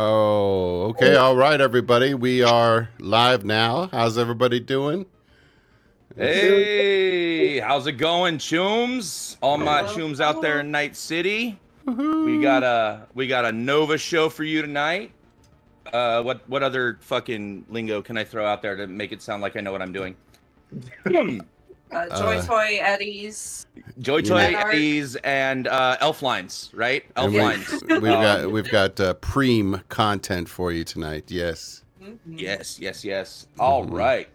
Oh, okay. All right, everybody. We are live now. How's everybody doing? Hey, how's it going, chooms? All my chooms out there in Night City. We got a we got a Nova show for you tonight. Uh, what what other fucking lingo can I throw out there to make it sound like I know what I'm doing? Uh, Joy Uh, Toy Eddie's. Joy Toy And art. Eddies and uh, Elf Lines, right? Elf we- Lines. We've Um, got we've got uh, preem content for you tonight. Yes. Mhm. Yes, yes, yes. All Mhm. right.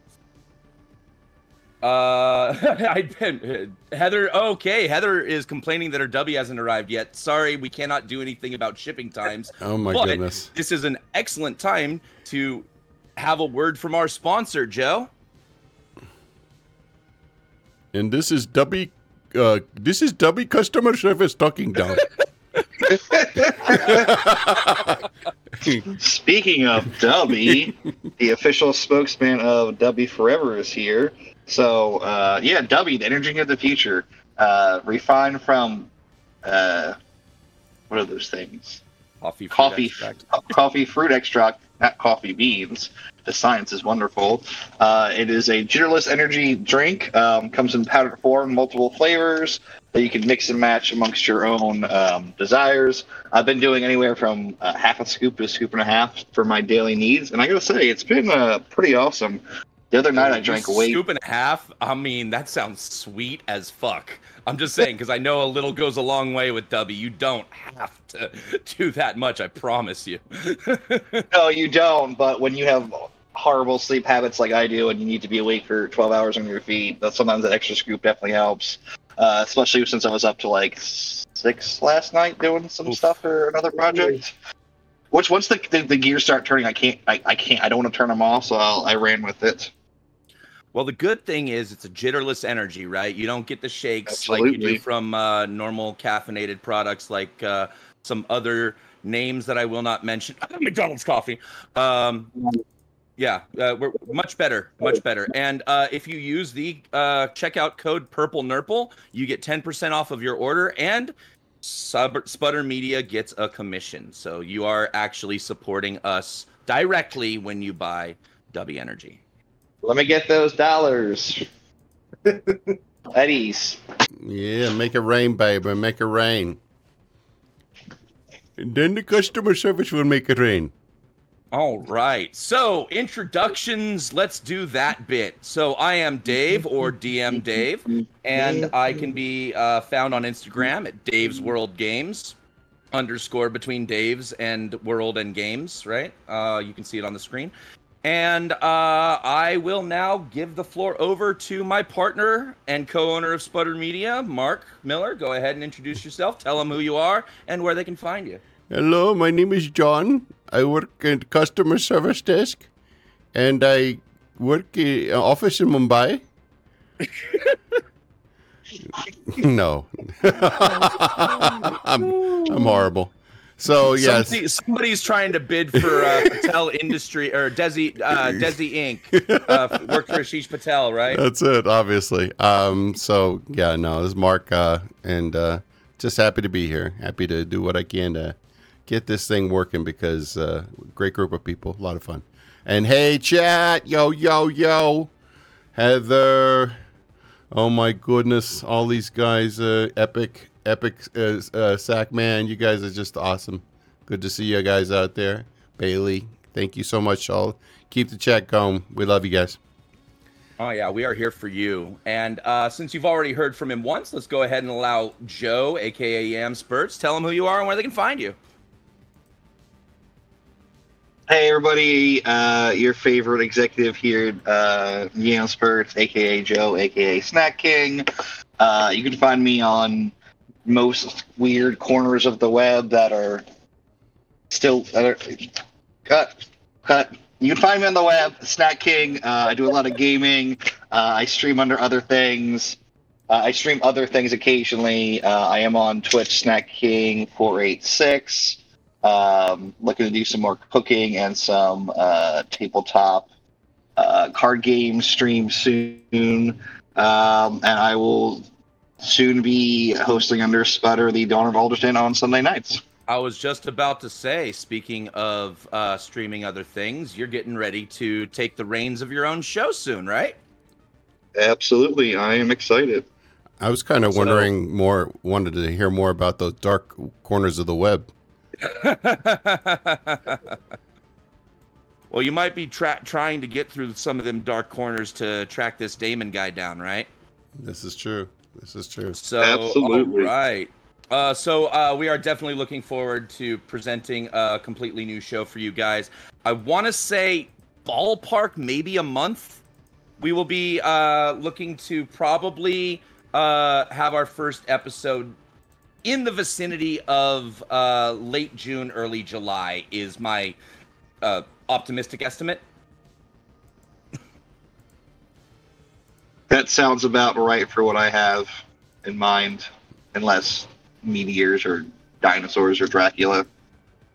Uh, I've been Heather. Okay, Heather is complaining that her W hasn't arrived yet. Sorry, we cannot do anything about shipping times. Oh my But- goodness. This is an excellent time to have a word from our sponsor, Joe. And this is Dubby. Uh, this is Dubby customer service talking down. Speaking of Dubby, the official spokesman of Dubby Forever is here. So, uh, yeah, Dubby, the energy of the future, uh, refined from, uh, what are those things? Coffee, fruit Coffee, extract. coffee fruit extract, coffee beans. The science is wonderful. Uh, it is a jitterless energy drink. Um, comes in powdered form, multiple flavors that you can mix and match amongst your own um, desires. I've been doing anywhere from uh, half a scoop to a scoop and a half for my daily needs, and I gotta say, it's been uh, pretty awesome. The other night I drank way. scoop and a half. I mean, that sounds sweet as fuck. I'm just saying because I know a little goes a long way with W. You don't have to do that much. I promise you. No, you don't. But when you have horrible sleep habits like I do, and you need to be awake for 12 hours on your feet, that sometimes that extra scoop definitely helps. Uh, especially since I was up to like six last night doing some Oof. stuff for another project. Which once the, the, the gears start turning, I can't. I, I can't. I don't want to turn them off, so I'll, I ran with it. Well, the good thing is it's a jitterless energy, right? You don't get the shakes like you do from uh, normal caffeinated products, like uh, some other names that I will not mention. McDonald's coffee. Um, yeah, uh, we're much better, much better. And uh, if you use the uh, checkout code Purple Nurple, you get ten percent off of your order, and Sub- Sputter Media gets a commission. So you are actually supporting us directly when you buy W Energy. Let me get those dollars. Eddie's. yeah, make it rain, baby. Make it rain. And then the customer service will make it rain. All right. So, introductions, let's do that bit. So, I am Dave or DM Dave, and I can be uh, found on Instagram at Dave's World Games, underscore between Dave's and World and Games, right? Uh, you can see it on the screen. And uh, I will now give the floor over to my partner and co owner of Sputter Media, Mark Miller. Go ahead and introduce yourself, tell them who you are, and where they can find you. Hello, my name is John. I work at customer service desk, and I work in uh, office in Mumbai. no, I'm I'm horrible. So yes, Somebody- somebody's trying to bid for uh, Patel Industry or Desi uh, Desi Inc. Uh, work for Ashish Patel, right? that's it. Obviously. Um. So yeah, no, this is Mark, uh, and uh, just happy to be here. Happy to do what I can to get this thing working because uh, great group of people, a lot of fun. And hey, chat, yo, yo, yo, Heather. Oh my goodness, all these guys, uh, epic, epic, uh, uh, sack man, you guys are just awesome. Good to see you guys out there. Bailey, thank you so much, all. Keep the chat going. We love you guys. Oh yeah, we are here for you. And uh, since you've already heard from him once, let's go ahead and allow Joe, aka Yam Spurts, tell him who you are and where they can find you. Hey everybody, uh, your favorite executive here, uh, Yam Spurts, aka Joe, aka Snack King. Uh, you can find me on most weird corners of the web that are still that are, cut, cut. You can find me on the web, Snack King. Uh, I do a lot of gaming. Uh, I stream under other things. Uh, I stream other things occasionally. Uh, I am on Twitch, Snack King four eight six. Um, looking to do some more cooking and some uh, tabletop uh, card game stream soon. Um, and I will soon be hosting under Sputter the Dawn of Alderton on Sunday nights. I was just about to say, speaking of uh, streaming other things, you're getting ready to take the reins of your own show soon, right? Absolutely, I am excited. I was kind of So- wondering more, wanted to hear more about those dark corners of the web. well, you might be tra- trying to get through some of them dark corners to track this Damon guy down, right? This is true. This is true. So, Absolutely. all right. Uh, so uh, we are definitely looking forward to presenting a completely new show for you guys. I want to say ballpark, maybe a month. We will be uh, looking to probably uh, have our first episode in the vicinity of uh, late June, early July. Is my uh, optimistic estimate. That sounds about right for what I have in mind, unless meteors or dinosaurs or Dracula.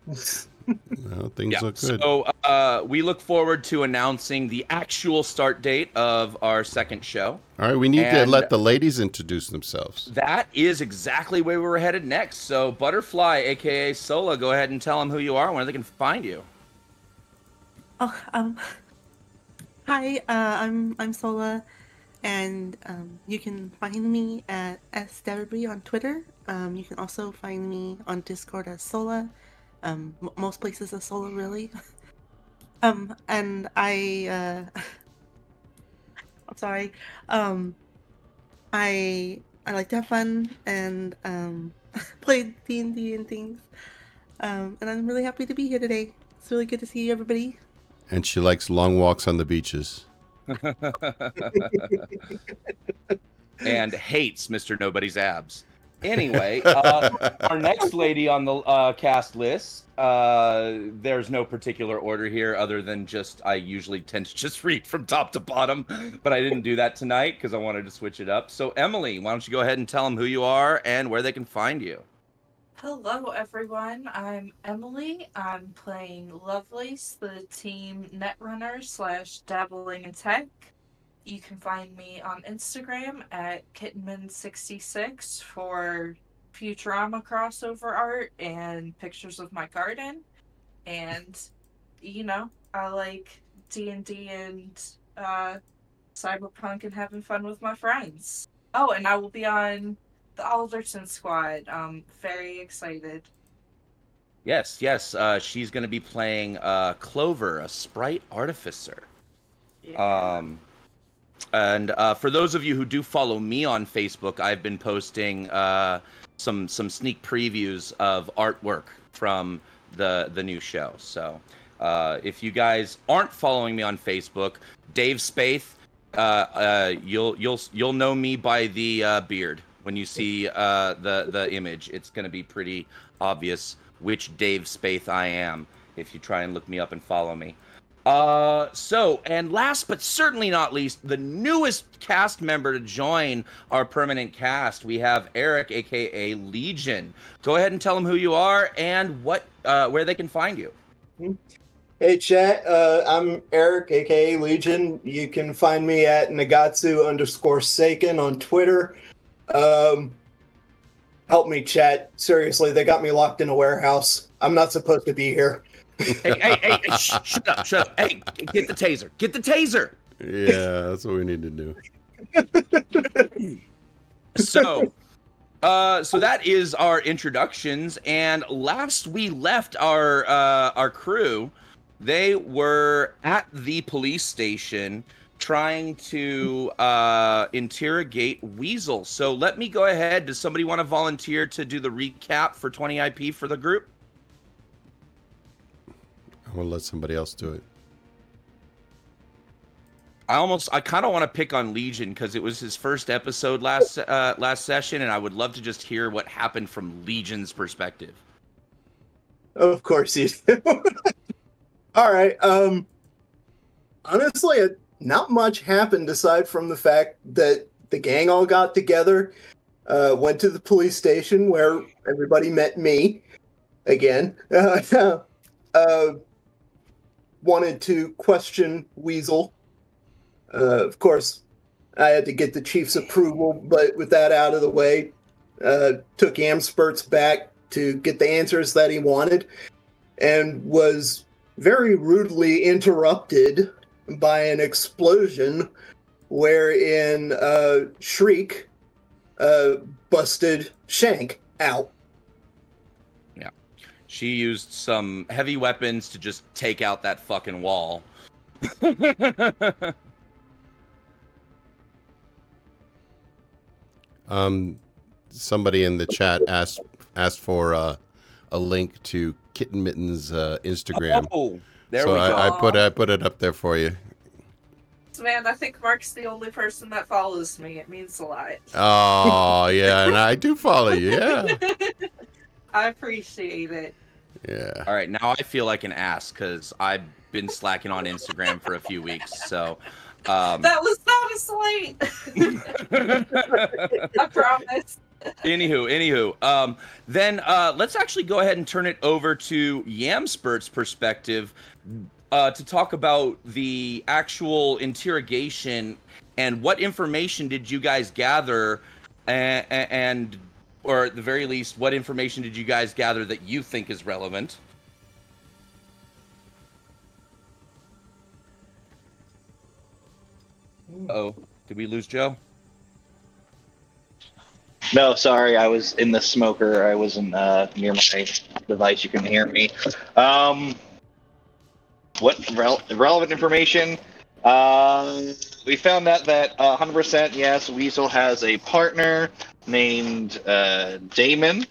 Well, things Yeah. look good. So uh, we look forward to announcing the actual start date of our second show. All right, we need to let the ladies introduce themselves. That is exactly where we're headed next. So Butterfly, aka Sola, go ahead and tell them who you are and where they can find you. Oh, um, hi. Uh, I'm I'm Sola, and um, you can find me at s Deverby on Twitter. Um, you can also find me on Discord as Sola. Um, m- most places as Sola, really. um, and I, uh, I'm sorry. Um, I I like to have fun and um, play D and D and things. Um, and I'm really happy to be here today. It's really good to see you, everybody. And she likes long walks on the beaches. and hates Mr. Nobody's abs. Anyway, uh, our next lady on the uh, cast list, uh, there's no particular order here other than just I usually tend to just read from top to bottom, but I didn't do that tonight because I wanted to switch it up. So, Emily, why don't you go ahead and tell them who you are and where they can find you? Hello, everyone. I'm Emily. I'm playing Lovelace, the team netrunner slash dabbling in tech. You can find me on Instagram at Kittenman66 for Futurama crossover art and pictures of my garden. And, you know, I like D&D and uh, Cyberpunk and having fun with my friends. Oh, and I will be on the Alderson squad. Um, very excited. Yes, yes, uh, she's going to be playing uh, Clover, a sprite artificer. Um, and uh, for those of you who do follow me on Facebook, I've been posting uh, some some sneak previews of artwork from the the new show. So uh, if you guys aren't following me on Facebook, Dave Spath, uh, uh, you'll you'll you'll know me by the uh, beard when you see uh, the the image. It's going to be pretty obvious which Dave Spath I am if you try and look me up and follow me. Uh, so, and last but certainly not least, the newest cast member to join our permanent cast, we have Eric, aka Legion. Go ahead and tell them who you are and what, uh, where they can find you. Hey chat, uh, I'm Eric, aka Legion. You can find me at Nagatsu underscore Seiken on Twitter. Um, help me, chat. Seriously, they got me locked in a warehouse. I'm not supposed to be here. Hey, hey, hey, hey sh- shut up, shut up. Hey, get the taser, get the taser. Yeah, that's what we need to do. so uh so that is our introductions and last we left our uh our crew they were at the police station trying to uh interrogate weasel so let me go ahead does somebody want to volunteer to do the recap for 20 ip for the group I will let somebody else do it. I almost I kind of want to pick on Legion because it was his first episode last uh, last session, and I would love to just hear what happened from Legion's perspective. Of course you do. All right. Um, honestly, it, not much happened aside from the fact that the gang all got together, uh, went to the police station where everybody met me again. Uh, wanted to question Weasel. Uh, of course, I had to get the chief's approval, but with that out of the way, uh, took Yam Spurts back to get the answers that he wanted and was very rudely interrupted by an explosion wherein uh, Shriek uh, busted Shank out. Yeah. She used some heavy weapons to just take out that fucking wall. Um, somebody in the chat asked asked for uh, a link to Kitten Mitten's uh, Instagram. Oh, there so we go. I, I put I put it up there for you. Man, I think Mark's the only person that follows me. It means a lot. Oh yeah, and I do follow you. Yeah, I appreciate it. yeah. All right, now I feel like an ass because I've been slacking on Instagram for a few weeks. So, um, That was not a slate. I promise. Anywho, anywho, um, then uh, let's actually go ahead and turn it over to Yamspurt's perspective uh, to talk about the actual interrogation and what information did you guys gather, and, and or at the very least, what information did you guys gather that you think is relevant? Oh, did we lose Joe? No, sorry, I was in the smoker. I wasn't uh, near my device. You can hear me. Um, what rel- relevant information? Uh, we found out that uh, 100% yes, Weasel has a partner named uh, Damon,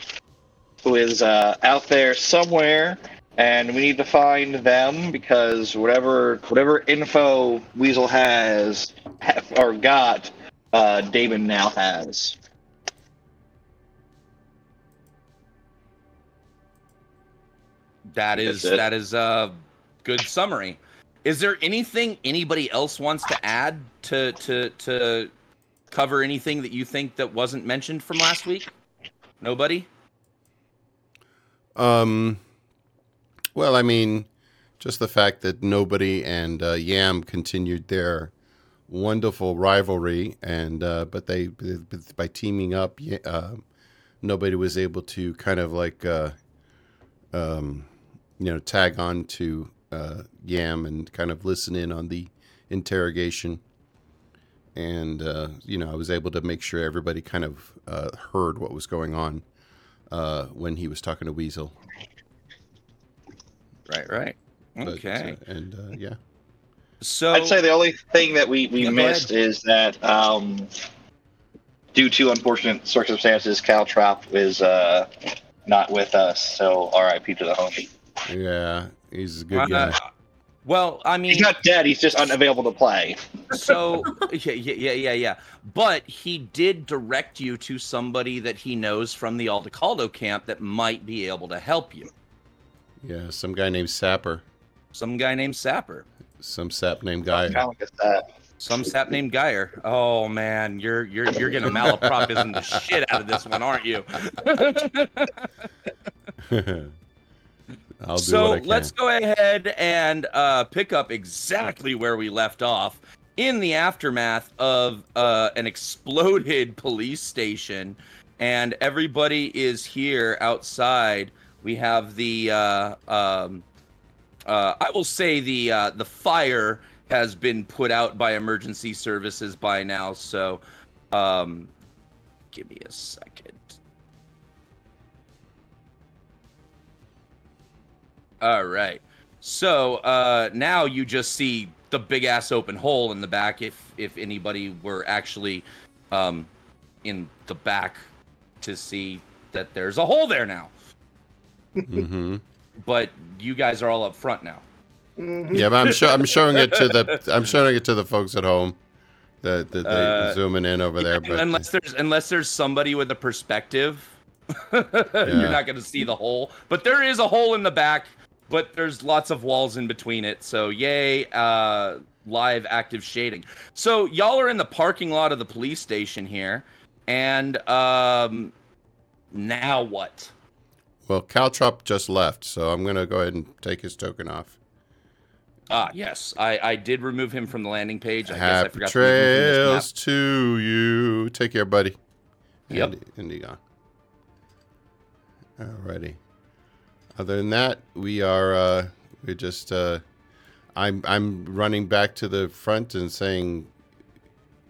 who is uh, out there somewhere, and we need to find them because whatever whatever info Weasel has ha- or got, uh, Damon now has. That is That's it. that is a good summary. Is there anything anybody else wants to add to to to cover anything that you think that wasn't mentioned from last week? Nobody? Um, well, I mean, just the fact that nobody and uh, Yam continued their wonderful rivalry, and uh, but they by teaming up, uh, nobody was able to kind of like, uh, um, you know, tag on to uh, Yam and kind of listen in on the interrogation. And uh, you know, I was able to make sure everybody kind of uh, heard what was going on uh, when he was talking to Weasel. Right, right. But, Okay. uh, and uh, yeah. So I'd say the only thing that we, we Yeah, go missed is that um, due to unfortunate circumstances, Caltrop is uh, not with us. So RIP to the homie. Yeah, he's a good uh, guy. well, I mean He's not dead. He's just unavailable to play. so yeah, yeah, yeah, yeah, yeah. But he did direct you to somebody that he knows from the Aldecaldo camp that might be able to help you. Yeah, some guy named Sapper, Some guy named Sapper. some sap named Guy. Kind of like that. Some sap named Geyer. Oh man, you're you're you're gonna malapropism the shit out of this one, aren't you? I'll do so what I can. let's go ahead and uh, pick up exactly where we left off in the aftermath of uh, an exploded police station, and everybody is here outside. We have the uh, um, uh, I will say the uh, the fire has been put out by emergency services by now. So, um, give me a second. All right. So uh, now you just see the big ass open hole in the back. If if anybody were actually um, in the back to see that there's a hole there now, hmm but you guys are all up front now. Mhm. Yeah, but I'm sure I'm showing it to the I'm showing it to the folks at home that that they Uh, zooming in over there. But unless there's unless there's somebody with a perspective, Yeah. you're not going to see the hole. But there is a hole in the back, but there's lots of walls in between it. So yay, uh, live active shading. So y'all are in the parking lot of the police station here, and um, now what? well, Caltrop just left, so I'm gonna go ahead and take his token off. Ah, yes, I I did remove him from the landing page. I guess I Happy forgot to remove him from this map. trails to you. Take care, buddy. Yep. Andy gone. Alrighty. Other than that, we are uh, we're just uh, I'm I'm running back to the front and saying,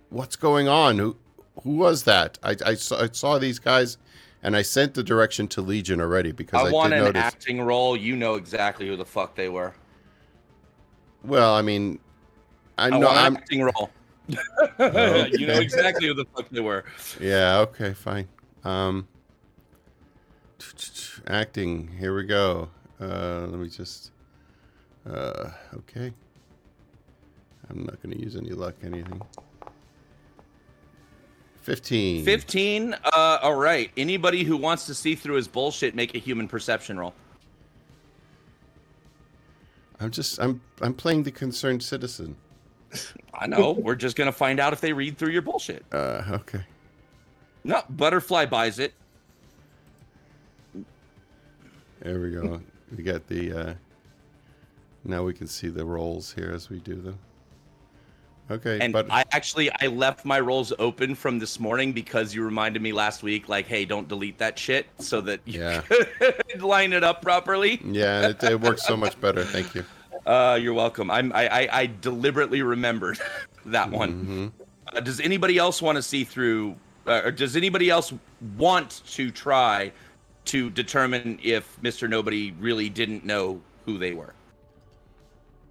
"What's going on? Who who was that? I I saw, I saw these guys, and I sent the direction to Legion already because I, I want did an notice. acting roll. You know exactly who the fuck they were. Well, I mean, I I, know I'm. acting roll. Okay. You know exactly who the fuck they were. Yeah. Okay. Fine. Um. Acting. Here we go. Uh, let me just. Uh. Okay. I'm not going to use any luck. Anything. Fifteen. 15. Uh, all right. Anybody who wants to see through his bullshit, make a human perception roll. I'm just. I'm. I'm playing the concerned citizen. I know. We're just gonna find out if they read through your bullshit. Uh. Okay. No, butterfly buys it. There we go. we got the. uh Now we can see the rolls here as we do them. Okay. And but I actually I left my rolls open from this morning because you reminded me last week, like, hey, don't delete that shit, so that you Yeah. could line it up properly. yeah, it, it works so much better. Thank you. Uh, you're welcome. I'm I I, I deliberately remembered that one. Mhm. Uh, does anybody else want to see through, uh, or does anybody else want to try to determine if Mr. Nobody really didn't know who they were?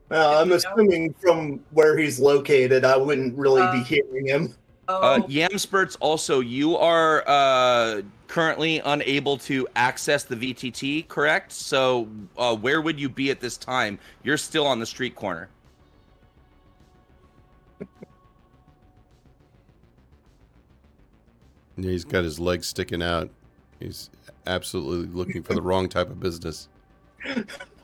Uh, I'm assuming from where he's located, I wouldn't really be Uh, hearing him. Oh, Uh, Yamspurts, also, you are uh, currently unable to access the VTT, correct? So, uh, where would you be at this time? You're still on the street corner. Yeah, he's got his legs sticking out. He's absolutely looking for the wrong type of business.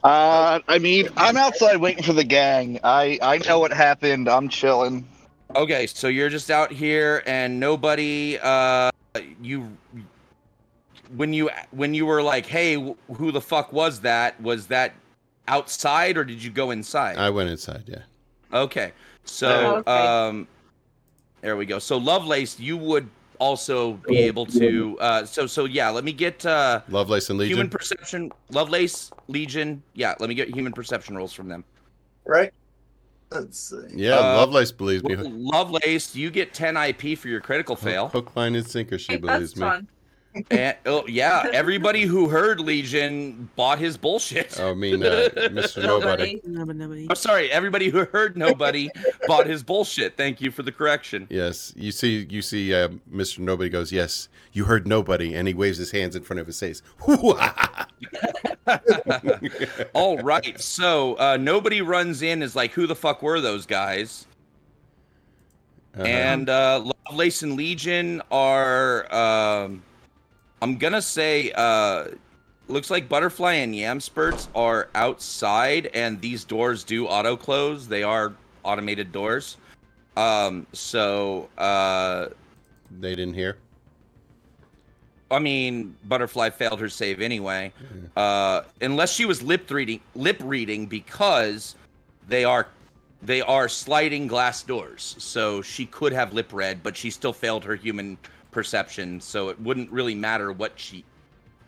Uh, I mean, I'm outside waiting for the gang. I I know what happened. I'm chilling. Okay, so you're just out here, and nobody. Uh, you when you when you were like, "Hey, who the fuck was that?" Was that outside, or did you go inside? I went inside. Yeah. Okay. So, Oh, okay. um, there we go. So, Lovelace, you would also be able to. Uh, so, so yeah. Let me get uh, Lovelace and Legion. human perception. Lovelace, Legion. Yeah. Let me get human perception rolls from them. Right? Let's see. yeah, uh, Lovelace believes me. Well, Lovelace, you get 10 IP for your critical fail. Hook, line, and sinker. She hey, believes that's me. fun. And, oh yeah, everybody who heard Legion bought his bullshit. Oh, I mean, uh, Mr. Nobody. Nobody. Nobody. I'm sorry, everybody who heard nobody bought his bullshit. Thank you for the correction. Yes, you see, you see, uh, Mr. Nobody goes, "Yes, you heard nobody," and he waves his hands in front of his face. All right, so uh, nobody runs in is like, who the fuck were those guys? Uh-huh. And uh, Lovelace and Legion are, um, I'm gonna say, uh, looks like Butterfly and Yam Spurts are outside, and these doors do auto close. They are automated doors. Um, so, uh, they didn't hear. I mean, Butterfly failed her save anyway, uh, unless she was lip reading, lip reading because they are they are sliding glass doors. So she could have lip read, but she still failed her human perception. So it wouldn't really matter what she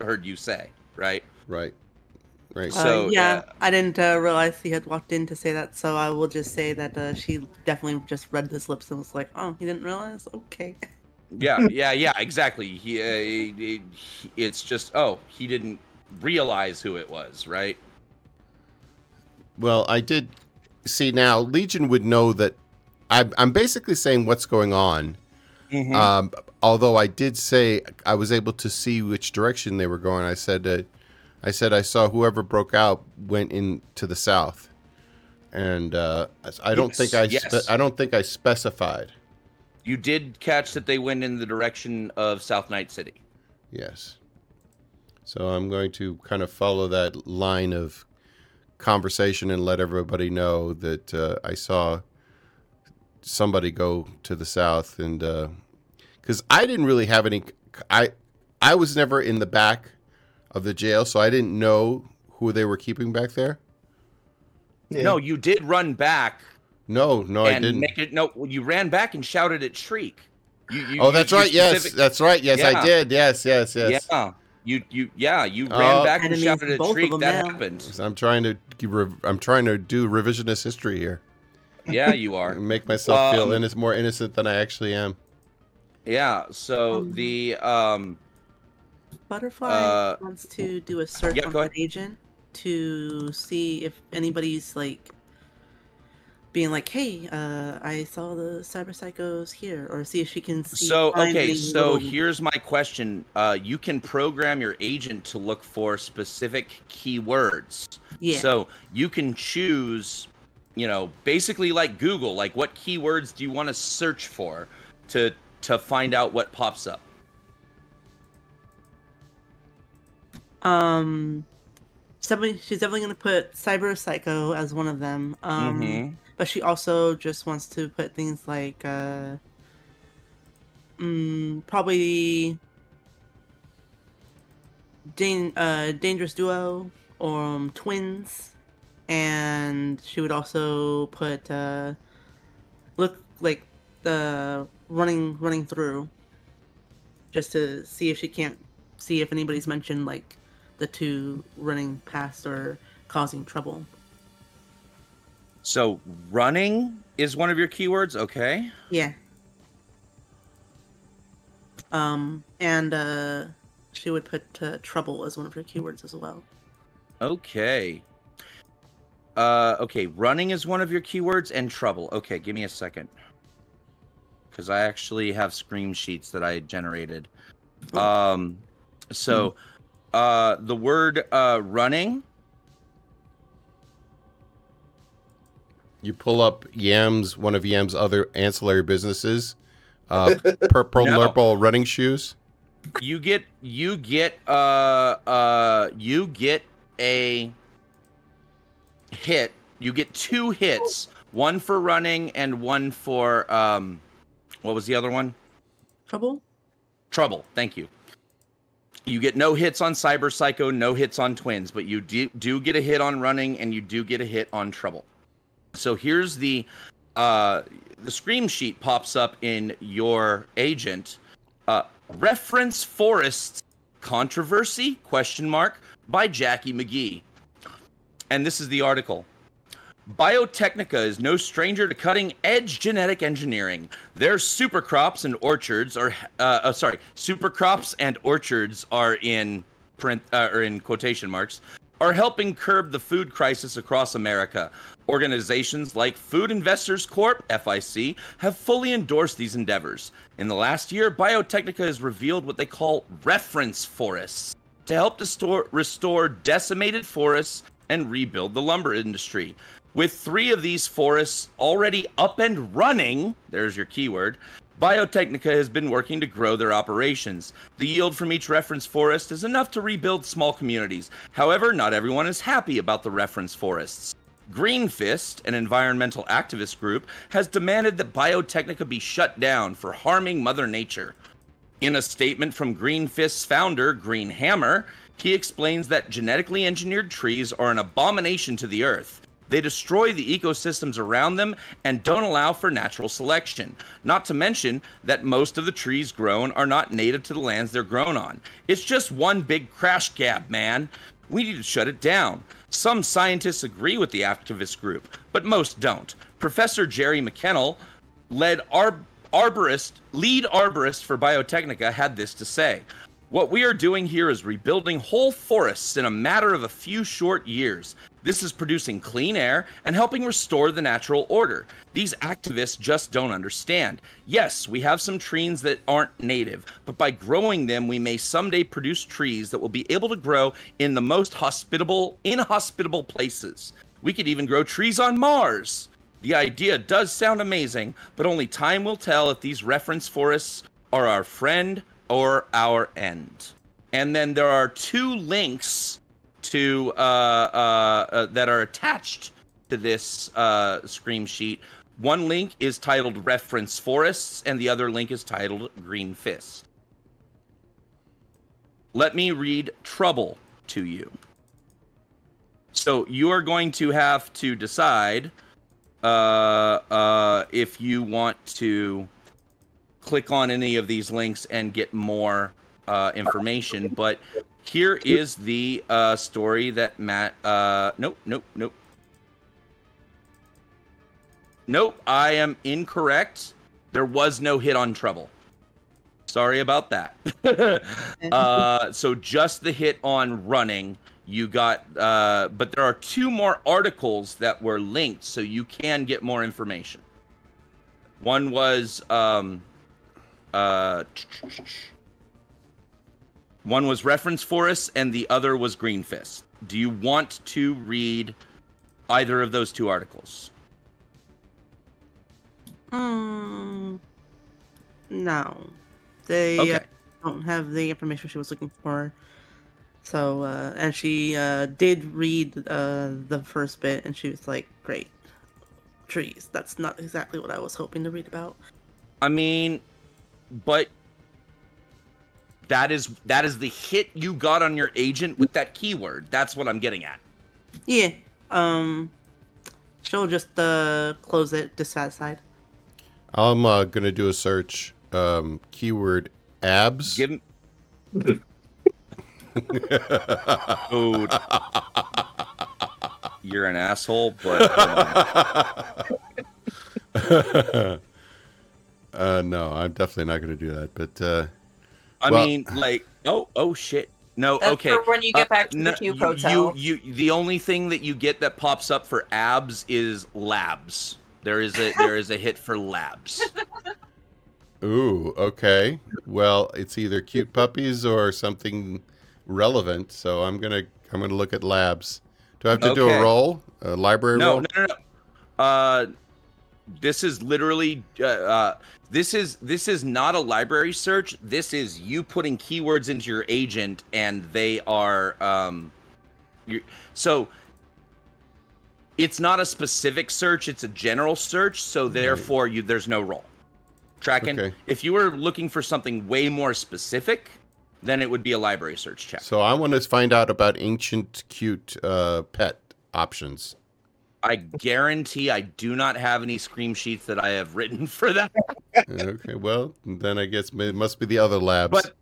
heard you say, right? Right, right. Uh, So, yeah, uh, I didn't uh, realize he had walked in to say that, so I will just say that uh, she definitely just read his lips and was like, "Oh, he didn't realize." Okay. Yeah, yeah, yeah, exactly. He, uh, he- he- it's just oh, he didn't realize who it was, right? Well, I did see now. Legion would know that. I'm, I'm basically saying what's going on. Mm-hmm. Um, although I did say I was able to see which direction they were going. I said that I said I saw whoever broke out went into the south, and uh, I don't Yes, think I yes. spe- I don't think I specified. You did catch that they went in the direction of South Night City. Yes. So I'm going to kind of follow that line of conversation and let everybody know that uh, I saw somebody go to the south and because I didn't really have any I I was never in the back of the jail so I didn't know who they were keeping back there. Yeah. No, you did run back No, no, I didn't. make it. No, you ran back and shouted at Shriek. You, you, oh, that's you right. Yes, that's right. Yes, I did. Yes, yes, yes. Yeah. You you yeah, you Oh. ran back and shouted at both shriek. That now. happened. I'm trying to I'm trying to do revisionist history here. Yeah, you are. make myself feel Um, inno- more innocent than I actually am. Yeah. So Um, the um Butterfly Uh, wants to do a search yeah, on agent to see if anybody's like being like, "Hey, uh, I saw the cyber psychos here," or see if she can see. So okay, so little- here's my question. Uh, you can program your agent to look for specific keywords. yeah, So you can choose, you know, basically like Google, like what keywords do you want to search for to to find out what pops up. um, somebody she's definitely gonna put cyber psycho as one of them. Um, Mhm. but she also just wants to put things like uh mm, probably Dan- uh, dangerous duo or um, twins and she would also put uh look like the running running through just to see if she can't see if anybody's mentioned like the two running past or causing trouble So running is one of your keywords, okay? Yeah. Um, and uh, she would put uh, trouble as one of her keywords as well. Okay. Uh, okay, running is one of your keywords and trouble. Okay, give me a second. Because I actually have scream sheets that I generated. Oh. Um, so, uh, the word uh, running. You pull up Yam's one of Yam's other ancillary businesses, uh, purple No. purple running shoes. you get you get uh uh you get a hit you get two hits one for running and one for um what was the other one? Trouble? trouble. Thank you. You get no hits on cyber psycho no hits on twins but you do, do get a hit on running and you do get a hit on trouble. So here's the uh the scream sheet pops up in your agent. Uh reference forests controversy question mark by jackie mcgee. And this is the article Biotechnica is no stranger to cutting edge genetic engineering. Their super crops and orchards are, uh, uh, sorry, super crops and orchards are in print, uh, or in quotation marks, are helping curb the food crisis across America. Organizations like Food Investors Corp, FIC, have fully endorsed these endeavors. In the last year, Biotechnica has revealed what they call reference forests to help to store, restore decimated forests and rebuild the lumber industry. With three of these forests already up and running, there's your keyword, Biotechnica has been working to grow their operations. The yield from each reference forest is enough to rebuild small communities. However, not everyone is happy about the reference forests. Green Fist, an environmental activist group, has demanded that Biotechnica be shut down for harming Mother Nature. In a statement from Green Fist's founder, Green Hammer, he explains that genetically engineered trees are an abomination to the earth. They destroy the ecosystems around them and don't allow for natural selection. Not to mention that most of the trees grown are not native to the lands they're grown on. It's just one big crash gab, man. We need to shut it down. Some scientists agree with the activist group, but most don't. Professor Jerry McKennell, led ar- arborist, lead arborist for Biotechnica, had this to say. What we are doing here is rebuilding whole forests in a matter of a few short years. This is producing clean air and helping restore the natural order. These activists just don't understand. Yes, we have some trees that aren't native, but by growing them, we may someday produce trees that will be able to grow in the most hospitable, inhospitable places. We could even grow trees on Mars. The idea does sound amazing, but only time will tell if these reference forests are our friend or our end. And then there are two links to uh, uh, uh, that are attached to this uh, scream sheet. One link is titled "Reference Forests," and the other link is titled "Green Fist." Let me read "Trouble" to you. So you are going to have to decide uh, if you want to click on any of these links and get more uh, information. But Here is the uh, story that Matt. Uh, nope, nope, nope. Nope, I am incorrect. There was no hit on trouble. Sorry about that. uh, so just the hit on running. You got, uh, but there are two more articles that were linked, so you can get more information. One was, um, uh, one was reference forest, and the other was green fist. Do you want to read either of those two articles? Hmm. No, they uh, Okay. don't have the information she was looking for. So, uh, and she uh, did read uh, the first bit, and she was like, "Great, trees. That's not exactly what I was hoping to read about." I mean, but that is that is the hit you got on your agent with that keyword. That's what I'm getting at. Yeah. Um. She'll just uh close it dissatisfied. I'm uh, gonna do a search. Um, keyword abs. Give him. Dude. You're an asshole, but uh, no, I'm definitely not gonna do that. But uh, I Well- mean, like, oh, oh shit. No, That's okay. for when you get Uh, back to no, the cube you- hotel. You, you, the only thing that you get that pops up for abs is labs. There is a there is a hit for labs. ooh, okay. Well, it's either cute puppies or something relevant. So I'm gonna I'm gonna look at labs. Do I have to do a roll? A library No, roll? no, no, no. Uh, this is literally uh, uh, this is this is not a library search. This is you putting keywords into your agent, and they are um, so. It's not a specific search; it's a general search. So therefore, you there's no roll. Tracking. Okay. If you were looking for something way more specific, then it would be a library search check. So I want to find out about ancient cute uh, pet options. I guarantee I do not have any scream sheets that I have written for that. okay, well then I guess it must be the other labs. But,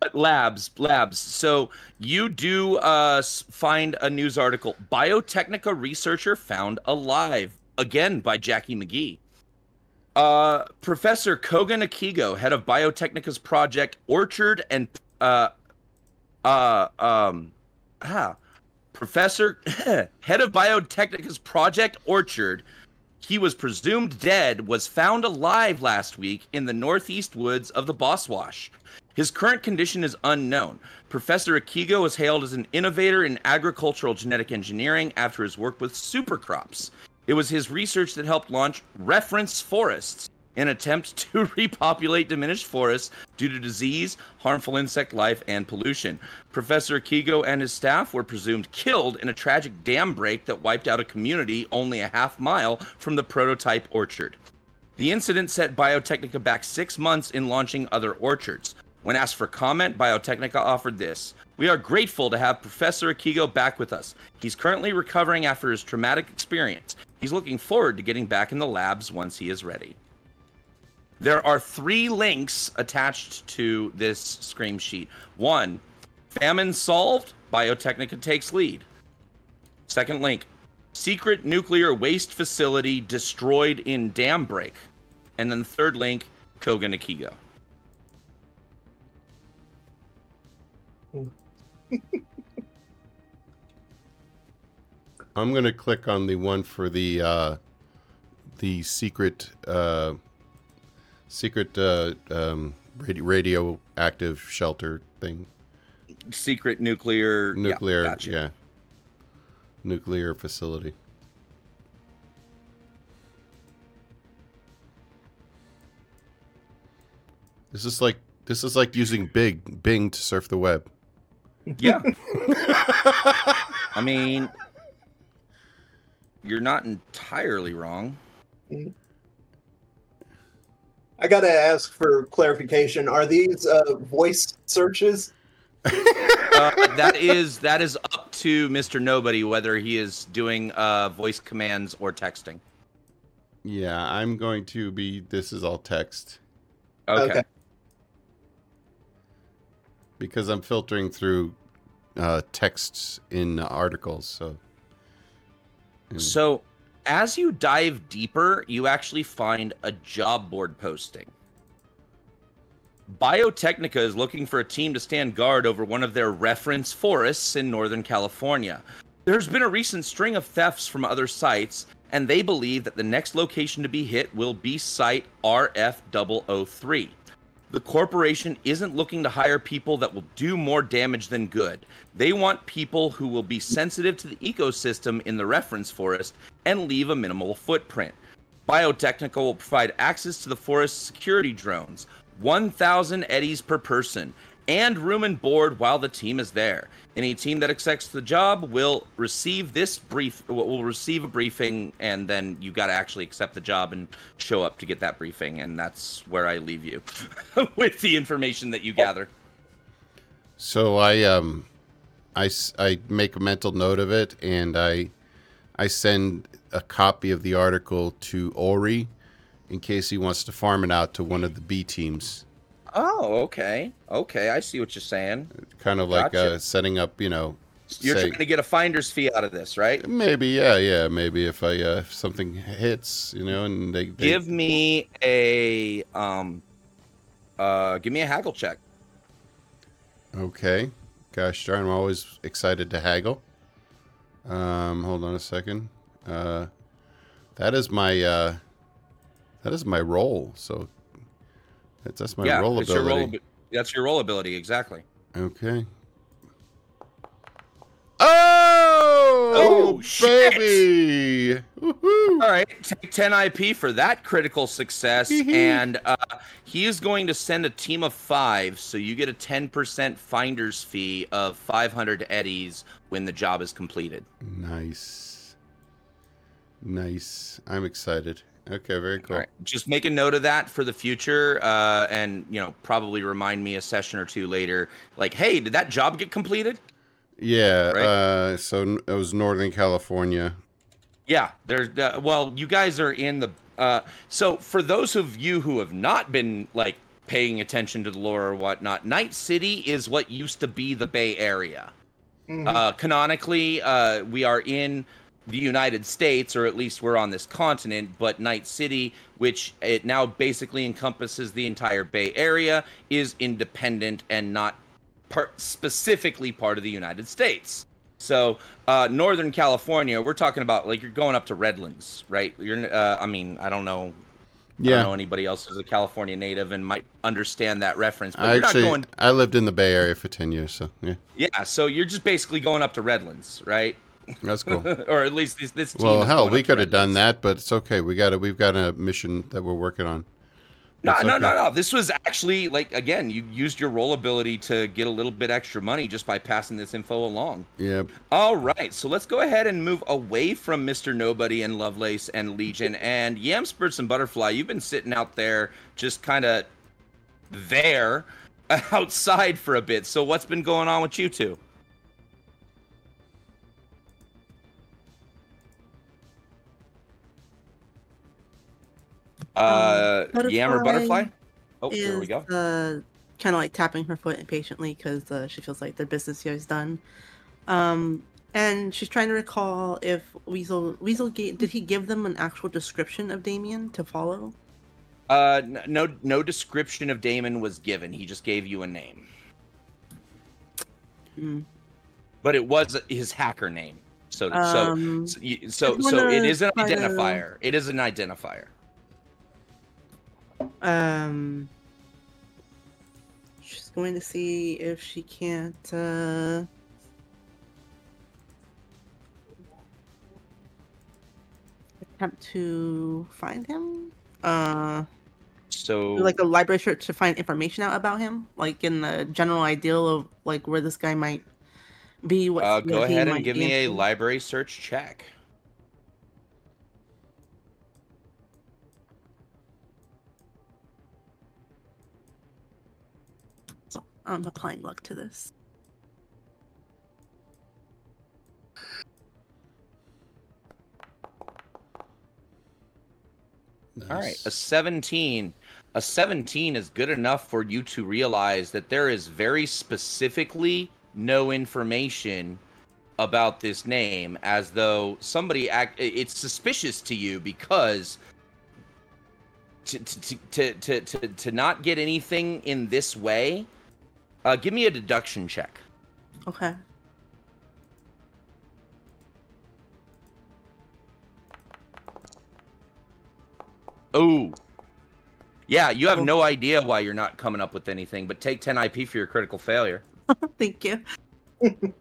but labs, labs. So you do uh, find a news article. Biotechnica researcher found alive again by Jackie McGee. Uh, Professor Kogan Akigo, head of Biotechnica's project Orchard and uh, uh, um, ah, Professor head of Biotechnica's project Orchard. He was presumed dead, was found alive last week in the northeast woods of the Boswash. His current condition is unknown. Professor Akigo was hailed as an innovator in agricultural genetic engineering after his work with supercrops. It was his research that helped launch Reference Forests, an attempt to repopulate diminished forests due to disease, harmful insect life, and pollution. Professor Kigo and his staff were presumed killed in a tragic dam break that wiped out a community only a half mile from the prototype orchard. The incident set Biotechnica back six months in launching other orchards. When asked for comment, Biotechnica offered this We are grateful to have Professor Akigo back with us. He's currently recovering after his traumatic experience. He's looking forward to getting back in the labs once he is ready. There are three links attached to this scream sheet. One, famine solved, Biotechnica takes lead. Second link, secret nuclear waste facility destroyed in dam break. And then third link, Kogan Akigo. I'm gonna click on the one for the uh, the secret uh, secret uh, um, radio, radioactive shelter thing. Secret nuclear. Nuclear, Yeah, yeah, nuclear facility. This is like this is like using Big Bing to surf the web. Yeah. I mean, you're not entirely wrong. I gotta ask for clarification. Are these uh, voice searches? Uh, that is that is up to Mr. Nobody whether he is doing uh, voice commands or texting. Yeah, I'm going to be. This is all text Okay. Okay. because I'm filtering through uh, texts in articles. So, Mm. So, as you dive deeper, you actually find a job board posting. Biotechnica is looking for a team to stand guard over one of their reference forests in Northern California. There's been a recent string of thefts from other sites, and they believe that the next location to be hit will be Site RF003. The corporation isn't looking to hire people that will do more damage than good. They want people who will be sensitive to the ecosystem in the reference forest and leave a minimal footprint. Biotechnica will provide access to the forest security drones, 1,000 eddies per person, and room and board while the team is there. Any team that accepts the job will receive this brief will receive a briefing and then you got to actually accept the job and show up to get that briefing and that's where I leave you with the information that you gather. so I um, I, I make a mental note of it, and I I send a copy of the article to Ori in case he wants to farm it out to one of the B teams. Oh, okay. Okay, I see what you're saying. Kind of like Gotcha. uh, setting up, you know. You're say- trying to get a finder's fee out of this, right? Maybe, yeah, yeah. Maybe if I uh, if something hits, you know, and they, they Give me a um uh give me a haggle check. Okay. Gosh darn, I'm always excited to haggle. Um, hold on a second. Uh, that is my uh, that is my roll. So that's that's my yeah, roll it's your ability. roll that's your roll ability, exactly. Okay. Oh, Oh, baby! All right, take 10 IP for that critical success, and uh, he is going to send a team of five, so you get a 10% finder's fee of 500 eddies when the job is completed. Nice, nice. I'm excited. Okay, very cool. All right, just make a note of that for the future, uh, and you know probably remind me a session or two later. Like, hey, did that job get completed? Yeah. Right? Uh, so it was Northern California. Yeah, there's uh, well, you guys are in the uh so for those of you who have not been like paying attention to the lore or whatnot, Night City is what used to be the Bay Area. Mhm. Uh canonically, uh we are in the United States, or at least we're on this continent, but Night City, which it now basically encompasses the entire Bay Area, is independent and not part specifically part of the United States. So, uh, Northern California, we're talking about like you're going up to Redlands, right? You're, uh, I mean, I don't know, I don't know anybody else who's a California native and might understand that reference, but I you're actually not going. I lived in the Bay Area for ten years, so yeah, Yeah, so you're just basically going up to Redlands, right? That's cool. or at least this, this team. well, hell, we could have done that, but it's okay. We got it. We've got a mission that we're working on. No, It's no, no, no. This was actually like again, you used your roll ability to get a little bit extra money just by passing this info along. Yeah. All right, so let's go ahead and move away from Mr. Nobody and Lovelace and Legion and Yam Spurts and Butterfly. You've been sitting out there, just kind of there, outside for a bit. So what's been going on with you two? Uh, Yam or Butterfly? Oh, is there we go. uh, kind of like tapping her foot impatiently because uh, she feels like their business here is done. Um, and she's trying to recall if Weasel Weasel gave, did he give them an actual description of Damien to follow? Uh, no, no description of Damon was given. He just gave you a name, Hmm. but it was his hacker name. So, so, Um, so, so, so it an try to- identifier. It is an identifier. Um, she's going to see if she can't. Uh, attempt to find him. Uh, So, like a library search to find information out about him, like in the general ideal of like where this guy might be. What uh, go ahead and give me a library search check. Um, I'm applying luck to this. All right, a 17. A 17 is good enough for you to realize that there is very specifically no information about this name as though somebody act it's suspicious to you because to to to to, to, to not get anything in this way uh, give me a deduction check. Okay. oh yeah you have no idea why you're not coming up with anything but take 10 ip for your critical failure. Thank you.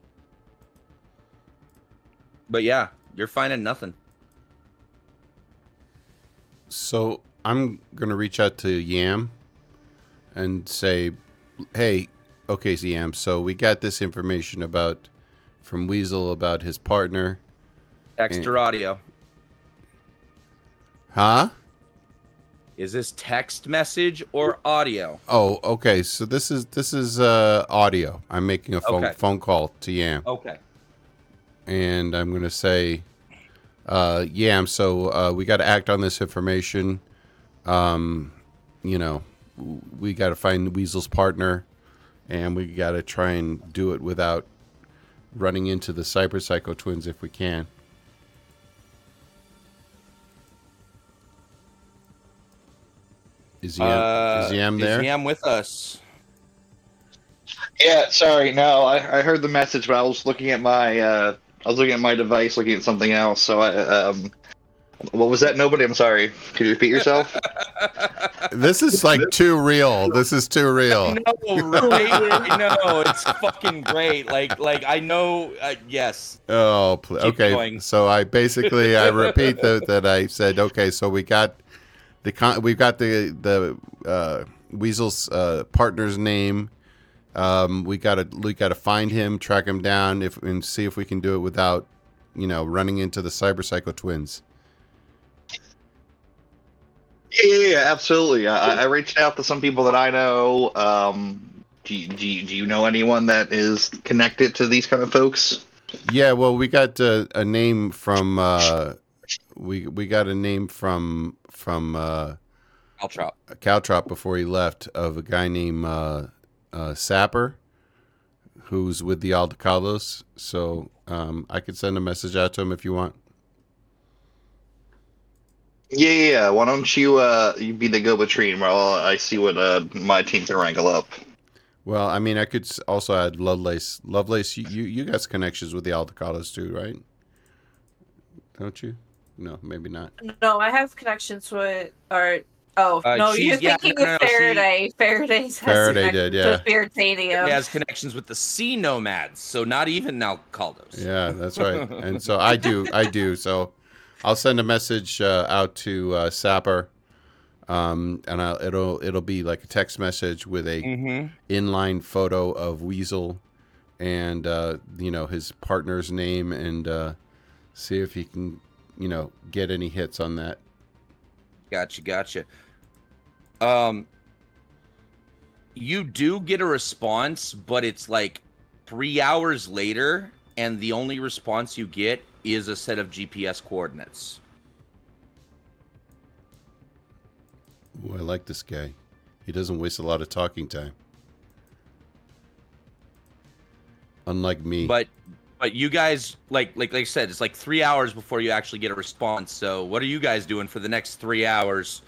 but yeah you're finding nothing. So I'm gonna reach out to Yam and say, "Hey, okay, Yam. So we got this information about from Weasel about his partner, text or audio huh? is this text message or audio Oh, okay. So this is this is uh, audio. I'm making a phone Okay. phone call to Yam, okay and I'm gonna say, uh, Yam. So uh, we got to act on this information. Um, you know, we got to find Weasel's partner, and we got to try and do it without running into the Cyber Psycho twins if we can. Is Yam, Uh, is Yam is there? Yam with us Yeah, sorry. No, I, I heard the message, but I was looking at my uh, I was looking at my device, looking at something else. So I um, what was that? Nobody. I'm sorry. Could you repeat yourself? This is like too real. This is too real. No, right? I it's fucking great. Like, like I know. Uh, yes. Oh, pl- okay. going. So I basically I repeat that that I said okay. So we got the con- we've got the the uh, Weasel's uh, partner's name. Um, we gotta we gotta find him, track him down, if and see if we can do it without, you know, running into the Cyber Psycho twins. Yeah, yeah, yeah, absolutely. I, I reached out to some people that I know. Um, do you, do you, do you know anyone that is connected to these kind of folks? Yeah, well, we got uh, a name from uh, we we got a name from from uh, Caltrop. Caltrop before he left of a guy named uh, uh, Sapper, who's with the Aldecaldos. So um, I could send a message out to him if you want. Yeah, yeah. yeah. Why don't you uh, you be the go-between while I see what uh, my team can wrangle up? Well, I mean, I could also add Lovelace. Lovelace, you you, you got connections with the Aldecaldos too, right? Don't you? No, maybe not. No, I have connections with or oh Uh, no, she's- you're yeah, thinking no, no, of no, she- Faraday. Faraday's has Faraday connections did, with Veritanium. He has connections with the sea nomads, so not even Nalcaldos. Yeah, that's right. and so I do, I do. So I'll send a message uh, out to uh, Sapper, um, and I'll, it'll it'll be like a text message with a Mm-hmm. inline photo of Weasel and uh, you know his partner's name and uh, see if he can you know get any hits on that. Gotcha, gotcha. Um, you do get a response, but it's like three hours later, and the only response you get is a set of GPS coordinates. Ooh, I like this guy. He doesn't waste a lot of talking time. Unlike me. But but you guys like like like I said, it's like three hours before you actually get a response. So what are you guys doing for the next three hours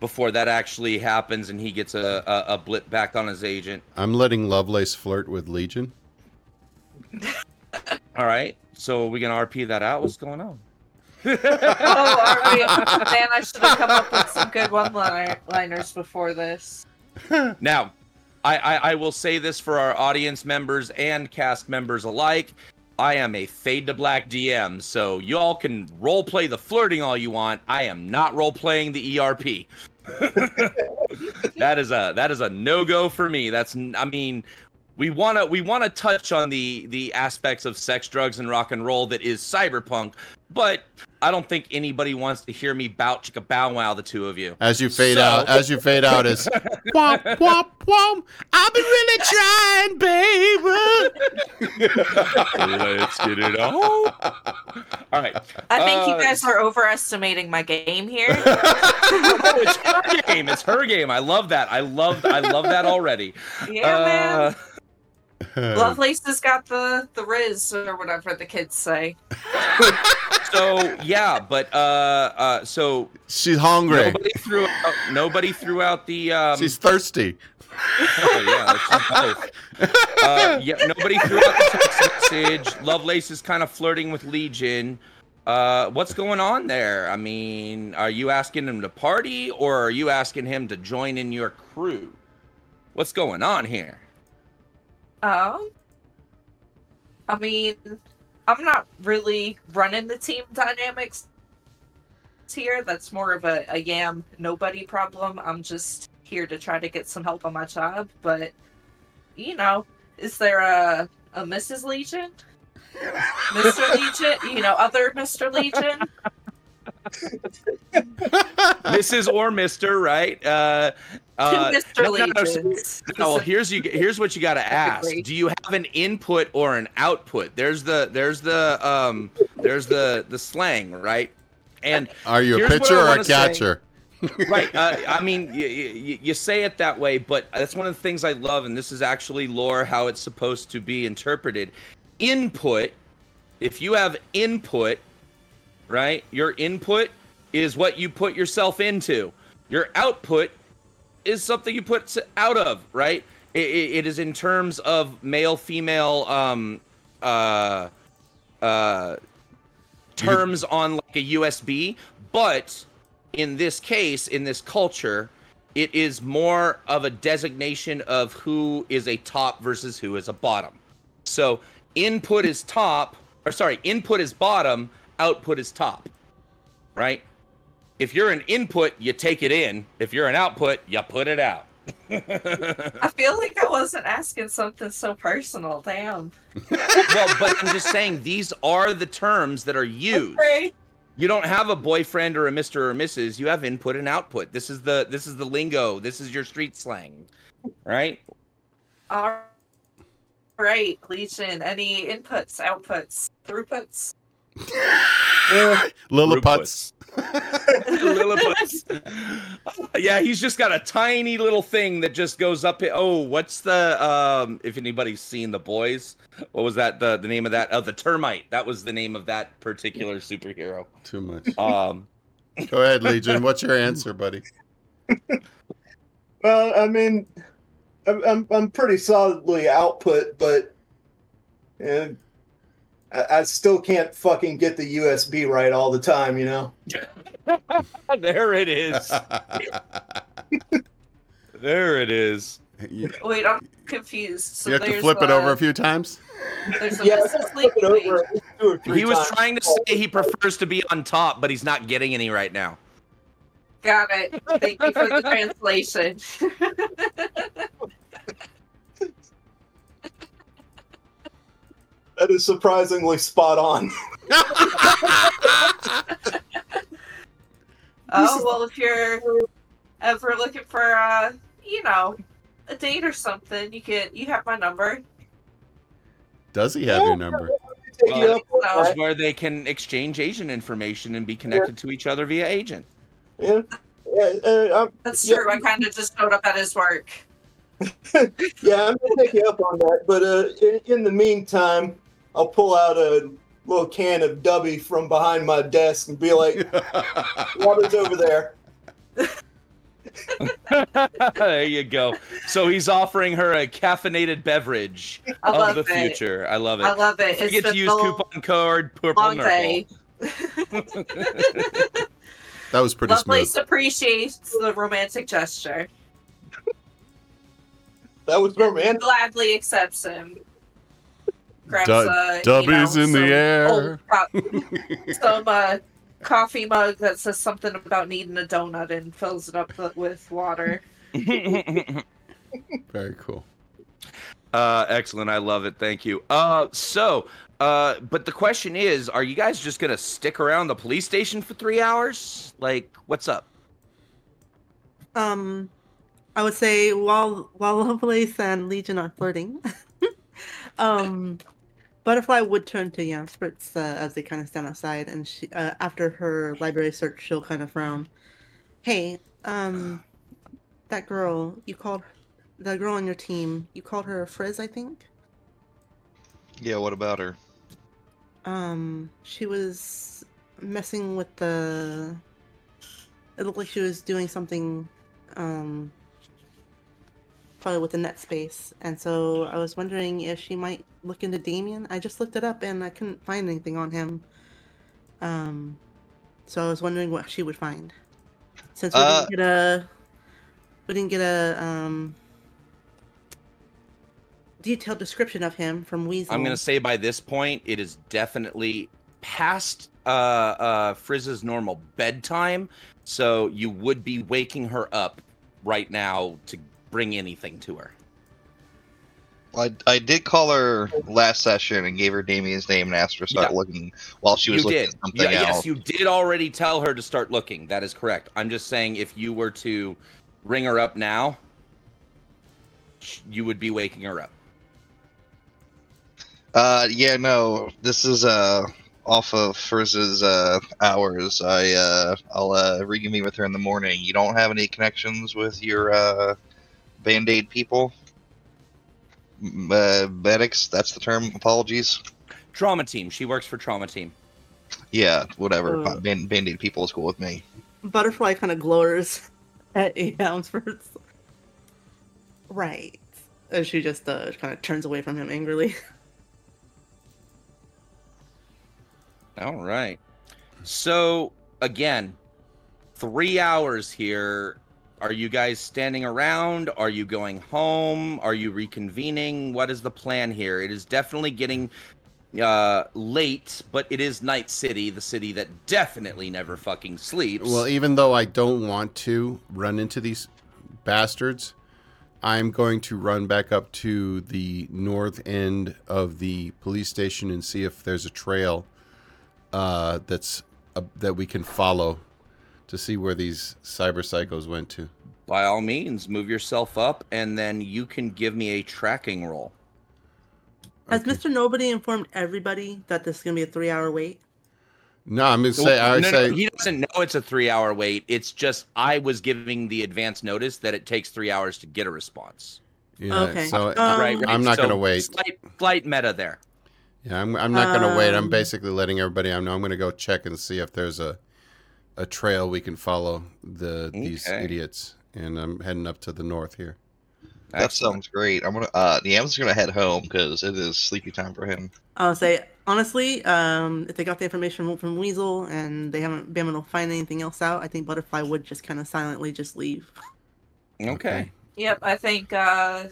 before that actually happens and he gets a, a, a blip back on his agent? I'm letting Lovelace flirt with Legion. All right. So are we gonna RP that out? What's going on? oh, are we? Man, I should have come up with some good one-liners before this. Now, I, I, I will say this for our audience members and cast members alike. I am a fade to black DM, so y'all can role play the flirting all you want. I am not role playing the ERP. that is a that is a no go for me. That's I mean, we wanna we wanna touch on the the aspects of sex, drugs, and rock and roll that is cyberpunk, but I don't think anybody wants to hear me bout chicka bow wow the two of you. As you fade So- out, as you fade out, is womp womp womp. I've been really trying, baby. Let's get it on. All right. I think you Uh, guys are overestimating my game here. oh, it's her game. It's her game. I love that. I love. I love that already. Yeah, man. Lovelace has got the the Riz or whatever the kids say. So yeah, but uh, uh, so She's hungry. nobody threw out, nobody threw out the um, She's thirsty. Oh, yeah. Uh, yeah, nobody threw out the text message. Lovelace is kind of flirting with Legion. Uh, what's going on there? I mean, are you asking him to party or are you asking him to join in your crew? What's going on here? Um, I mean, I'm not really running the team dynamics here. That's more of a, a yam nobody problem. I'm just here to try to get some help on my job. But, you know, is there a, a Mrs. Legion? Mr. Legion? You know, other Mr. Legion? Mrs. or Mister, right? Uh, uh, Mr. no, no, no, so- No, well, here's you. Here's what you got to ask. Do you have an input or an output? There's the there's the um there's the the slang, right? And Are you a pitcher or a wanna say. catcher? right, uh, I mean, you, you, you say it that way, but that's one of the things I love, and this is actually lore how it's supposed to be interpreted. Input. If you have input, right? Your input is what you put yourself into. Your output is something you put out of, right? It, it, is in terms of male, female, um, uh, uh, terms on like a USB, but in this case, in this culture, it is more of a designation of who is a top versus who is a bottom. So input is top, or sorry, input is bottom, output is top, right? If you're an input, you take it in. If you're an output, you put it out. I feel like I wasn't asking something so personal. Damn. well, but I'm just saying these are the terms that are used. Okay. You don't have a boyfriend or a Mr. or Mrs. You have input and output. This is the this is the lingo. This is your street slang. Right? All right, Legion. Any inputs, outputs, throughputs? Lilliput's. Lilliput's. yeah, he's just got a tiny little thing that just goes up. It. Oh, what's the um? If anybody's seen the boys, what was that? The the name of that? Oh, the termite. That was the name of that particular superhero. Too much. Um, Go ahead, Legion. What's your answer, buddy? Well, I mean, I'm I'm, I'm pretty solidly output, but eh, I, I still can't fucking get the USB right all the time. You know. there it is. There it is. you Wait, I'm confused. So you have to there's flip it over a- a few times. There's a Yeah, flip it over two or three He was times. trying to say he prefers to be on top, but he's not getting any right now. Got it. Thank you for the translation. That is surprisingly spot on. oh well, if you're ever looking for, uh, you know, a date or something, you can. You have my number. Does he have your number? Well, up on. Where they can exchange agent information and be connected to each other via agent. Yeah. Yeah, uh, I'm, That's Yeah. true. I kind of just showed up at his work. yeah, I'm gonna take you up on that. But uh, in, in the meantime, I'll pull out a little can of Dubby from behind my desk and be like, "Water's over there." there you go. So he's offering her a caffeinated beverage I of the it. future. I love it. I love it. You It's get to use coupon code Purple long day. That was pretty Lovelace smooth. appreciates the romantic gesture. That was romantic. Gladly accepts him. Grabs Du- uh, you Dubby's know, in the air. old co- some uh, coffee mug that says something about needing a donut and fills it up with water. Very cool. Uh, excellent. I love it. Thank you. Uh, so, uh, but the question is, are you guys just gonna stick around the police station for three hours? Like, what's up? Um, I would say while while Lovelace and Legion are flirting, um, Butterfly would turn to Yam Spurts uh, as they kind of stand outside, and she uh, after her library search, she'll kind of frown. Hey, um, that girl you called, the girl on your team, you called her Frizz, I think. Yeah, what about her? Um, she was messing with the. It looked like she was doing something, um, probably with the net space, and so I was wondering if she might look into Damien. I just looked it up and I couldn't find anything on him. Um, so I was wondering what she would find, since we Uh, didn't get a, we didn't get a um. Detailed description of him from Weasel. I'm gonna say by this point, it is definitely past uh, uh, Frizz's normal bedtime, so you would be waking her up right now to bring anything to her. I, I did call her last session and gave her Damien's name and asked her to start Yeah. looking while she was you looking did. at something Yeah, else. yes, you did already tell her to start looking. That is correct. I'm just saying, if you were to ring her up now, you would be waking her up. Uh, yeah, no, this is uh off of Frizz's uh hours. I uh I'll uh reconvene with her in the morning. You don't have any connections with your uh band aid people? Uh, medics, that's the term. Apologies. Trauma team. She works for trauma team. Yeah, whatever. Uh. Band band aid people is cool with me. Butterfly kind of glowers at Yam Spurts. Right. And she just uh, kind of turns away from him angrily. All right. So again, three hours here. Are you guys standing around? Are you going home? Are you reconvening? What is the plan here? It is definitely getting uh late, but it is Night City, the city that definitely never fucking sleeps. Well, even though I don't want to run into these bastards, I'm going to run back up to the north end of the police station and see if there's a trail uh, that's uh, that we can follow to see where these cyber psychos went to. by all means, move yourself up and then you can give me a tracking roll. Has Okay. Mr. Nobody informed everybody that this is going to be a three hour wait? No, I'm gonna say. I would no, no, say. he doesn't know it's a three hour wait. It's just I was giving the advance notice that it takes three hours to get a response. yeah, Okay. So Um, right, right. I'm not So, gonna wait. Slight, slight meta there. Yeah, I'm, I'm not going to wait. I'm Um, basically letting everybody know. I'm going to go check and see if there's a a trail we can follow the these idiots. And I'm heading up to the north here. That Excellent. sounds great. I'm gonna uh Yam's gonna head home because it is sleepy time for him. I'll say, honestly, um, if they got the information from Weasel and they haven't been able to find anything else out, I think Butterfly would just kind of silently just leave. Okay. Yep, I think uh,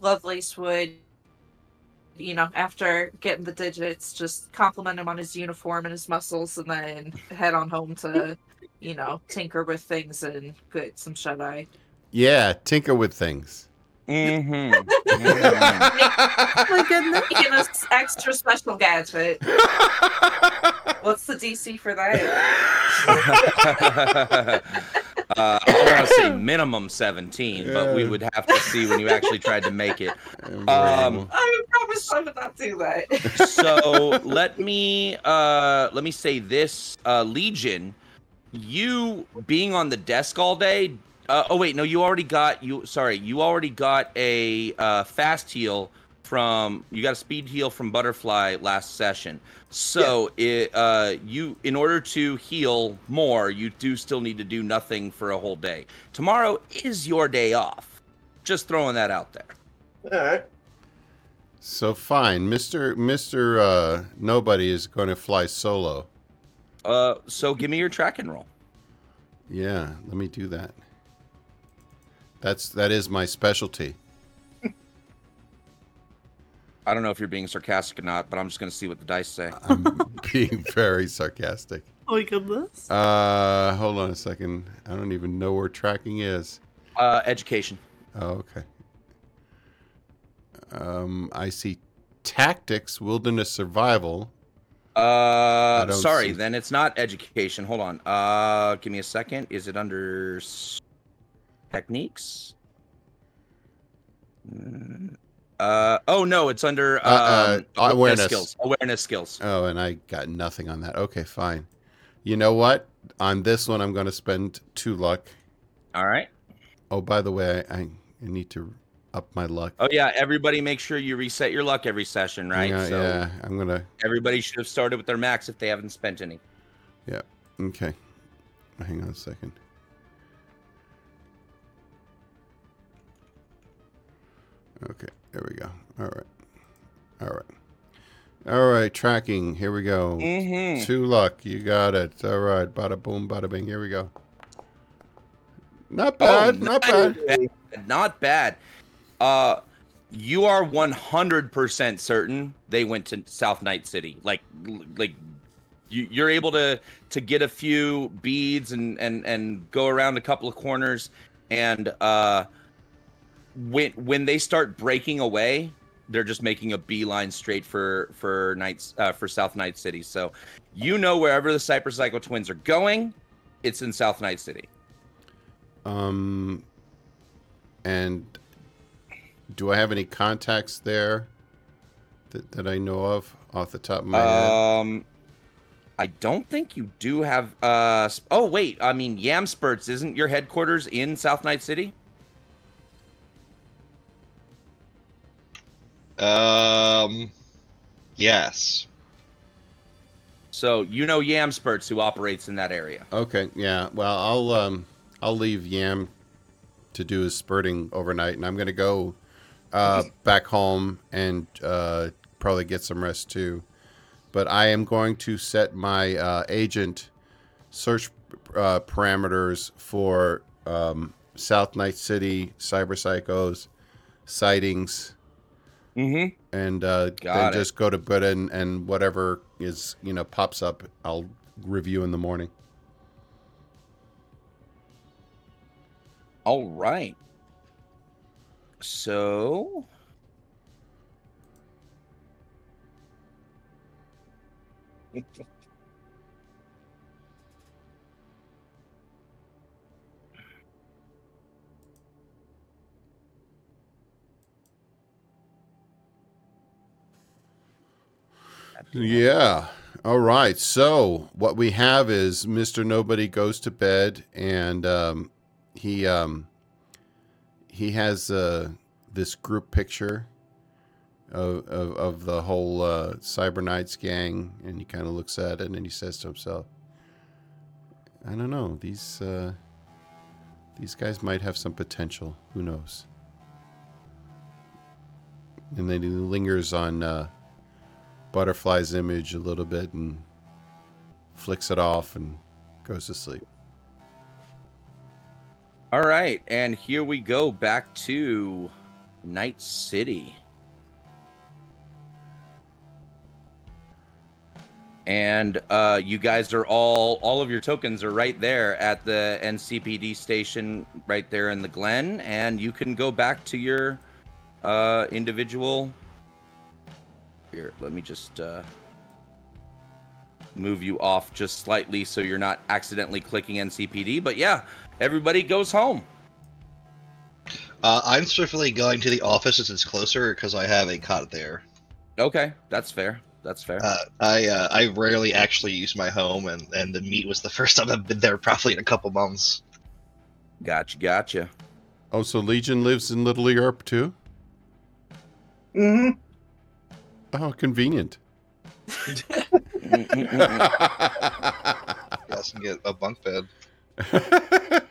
Lovelace would, you know, after getting the digits, just compliment him on his uniform and his muscles, and then head on home to, you know, tinker with things and get some shut eye. Yeah, tinker with things. Mm-hmm. Oh my goodness. Making an extra special gadget. What's the DC for that? uh, I want to say minimum 17, but we would have to see when you actually tried to make it. Um, I promise I would not do that. so let me uh let me say this uh legion you being on the desk all day uh, oh wait no you already got you sorry you already got a uh, fast heal from you got a speed heal from butterfly last session so it uh you in order to heal more you do still need to do nothing for a whole day tomorrow is your day off just throwing that out there All right. so fine, Mister Mister uh, Nobody is going to fly solo. uh so give me your tracking roll Yeah, let me do that. That's that is my specialty. I don't know if you're being sarcastic or not, but I'm just going to see what the dice say. I'm being very sarcastic. Oh my goodness. Uh, hold on a second. I don't even know where tracking is. Uh, education. Oh, okay. Um, I see tactics, wilderness survival. Uh, sorry, see- then it's not education. Hold on. Uh, give me a second. Is it under s- techniques? Mm, Uh, oh no, it's under um, Uh, uh, awareness. skills. Awareness skills. Oh, and I got nothing on that. Okay, fine. You know what? On this one, I'm going to spend two luck. All right. Oh, by the way, I, I need to up my luck. Oh yeah, everybody make sure you reset your luck every session, right? Yeah, so yeah. I'm gonna. everybody should have started with their max if they haven't spent any. Yeah. Okay. Hang on a second. Okay, there we go. All right. All right. All right, tracking. Here we go. Mm-hmm. Two luck. You got it. All right. Bada boom, bada bing. Here we go. Not bad. not bad. Not bad. Uh, you are one hundred percent certain they went to South Night City. Like, like you, you're able to to get a few beads and and and go around a couple of corners, and uh, when when they start breaking away, they're just making a beeline straight for for nights uh, for South Night City. So, you know wherever the Cyber Psycho twins are going, it's in South Night City. Um, and do I have any contacts there that, that I know of off the top of my head? Um, I don't think you do have. Uh, oh wait, I mean Yam Spurts isn't your headquarters in South Night City? Um, yes. So you know Yam Spurts who operates in that area. Okay, yeah. Well, I'll um I'll leave Yam to do his spurting overnight, and I'm gonna go uh, back home and uh, probably get some rest too. But I am going to set my uh, agent search uh, parameters for um, South Night City cyber psychos sightings Mm-hmm. and uh, then it. just go to bed and, and whatever is you know pops up i'll review in the morning All right. So. Yeah. All right. So what we have is Mr. Nobody goes to bed, and um, he um, he has uh, this group picture of of, of the whole uh, Cyber Knights gang, and he kind of looks at it, and he says to himself, "I don't know. These uh, these guys might have some potential. Who knows?" And then he lingers on. Butterfly's image a little bit and flicks it off and goes to sleep. All right, and here we go back to Night City. And uh, you guys are all, all of your tokens are right there at the NCPD station, right there in the Glen, and you can go back to your uh, individual. Here, let me just uh, move you off just slightly so you're not accidentally clicking NCPD. But yeah, everybody goes home. Uh, I'm swiftly going to the office as it's closer because I have a cot there. Okay, that's fair. That's fair. Uh, I uh, I rarely actually use my home, and, and the meet was the first time I've been there probably in a couple months. gotcha, gotcha. Oh, so Legion lives in Little Europe too? Mm hmm Oh, convenient. Yes, and get a bunk bed.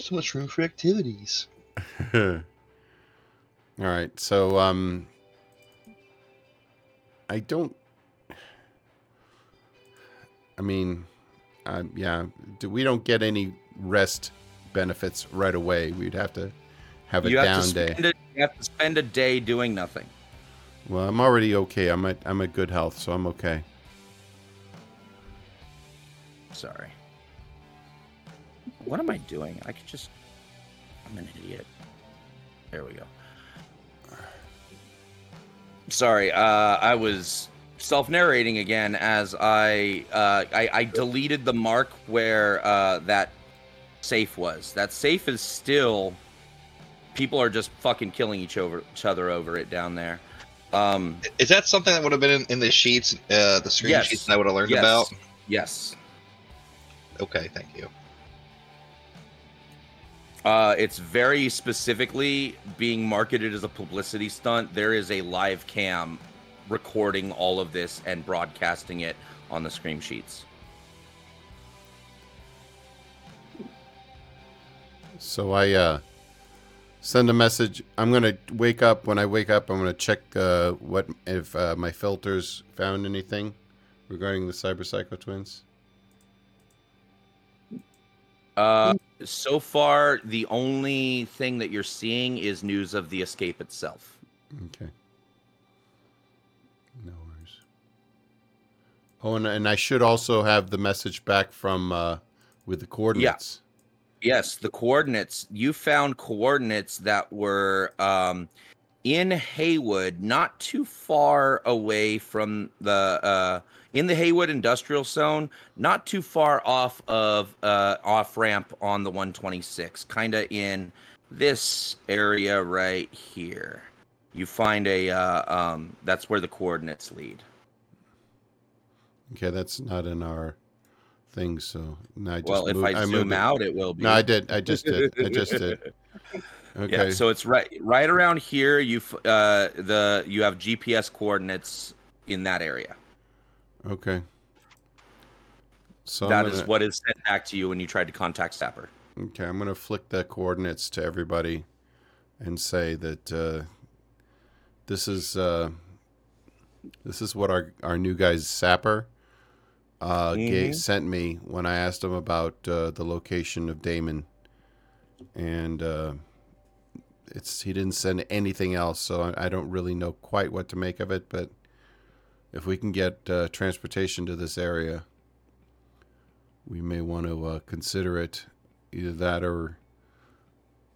So much room for activities. All right. So um I don't I mean uh, yeah, do, we don't get any rest benefits right away. We'd have to have a you have down to day. spend a, you have to spend a day doing nothing. Well, I'm already okay. I'm at I'm at good health, so I'm okay. Sorry. What am I doing? I could just. I'm an idiot. There we go. Sorry, uh, I was self-narrating again as I, uh, I I deleted the mark where uh, that safe was. That safe is still. People are just fucking killing each over each other over it down there. Um, Is that something that would have been in, in the sheets, uh, the scream Yes. sheets that I would have learned yes, about? yes. Okay, thank you. Uh, it's very specifically being marketed as a publicity stunt. There is a live cam recording all of this and broadcasting it on the scream sheets. So I uh, send a message. I'm gonna wake up. When I wake up, I'm gonna check uh, what if uh, my filters found anything regarding the Cyber Psycho twins. Uh, so far, the only thing that you're seeing is news of the escape itself. Okay. No worries. Oh, and, and I should also have the message back from uh, with the coordinates. Yes, the coordinates. You found coordinates that were um, in Heywood, not too far away from the uh, in the Heywood industrial zone, not too far off of uh, off ramp on the 126, kind of in this area right here. You find a uh, um, that's where the coordinates lead. Okay, that's not in our thing. So no, I just well, if moved- I, moved zoom out, it will be. No, I did. I just did. I just did. Okay. Yeah, so it's right right around here. You uh, the you have GPS coordinates in that area. okay. So That I'm is gonna- what is sent back to you when you tried to contact Sapper. Okay, I'm gonna flick the coordinates to everybody, and say that uh, this is uh, this is what our our new guy's sapper uh, ga- Mhm. sent me when I asked him about uh, the location of Damon, and uh, it's he didn't send anything else, so I, I don't really know quite what to make of it. But if we can get uh, transportation to this area, we may want to uh, consider it either that or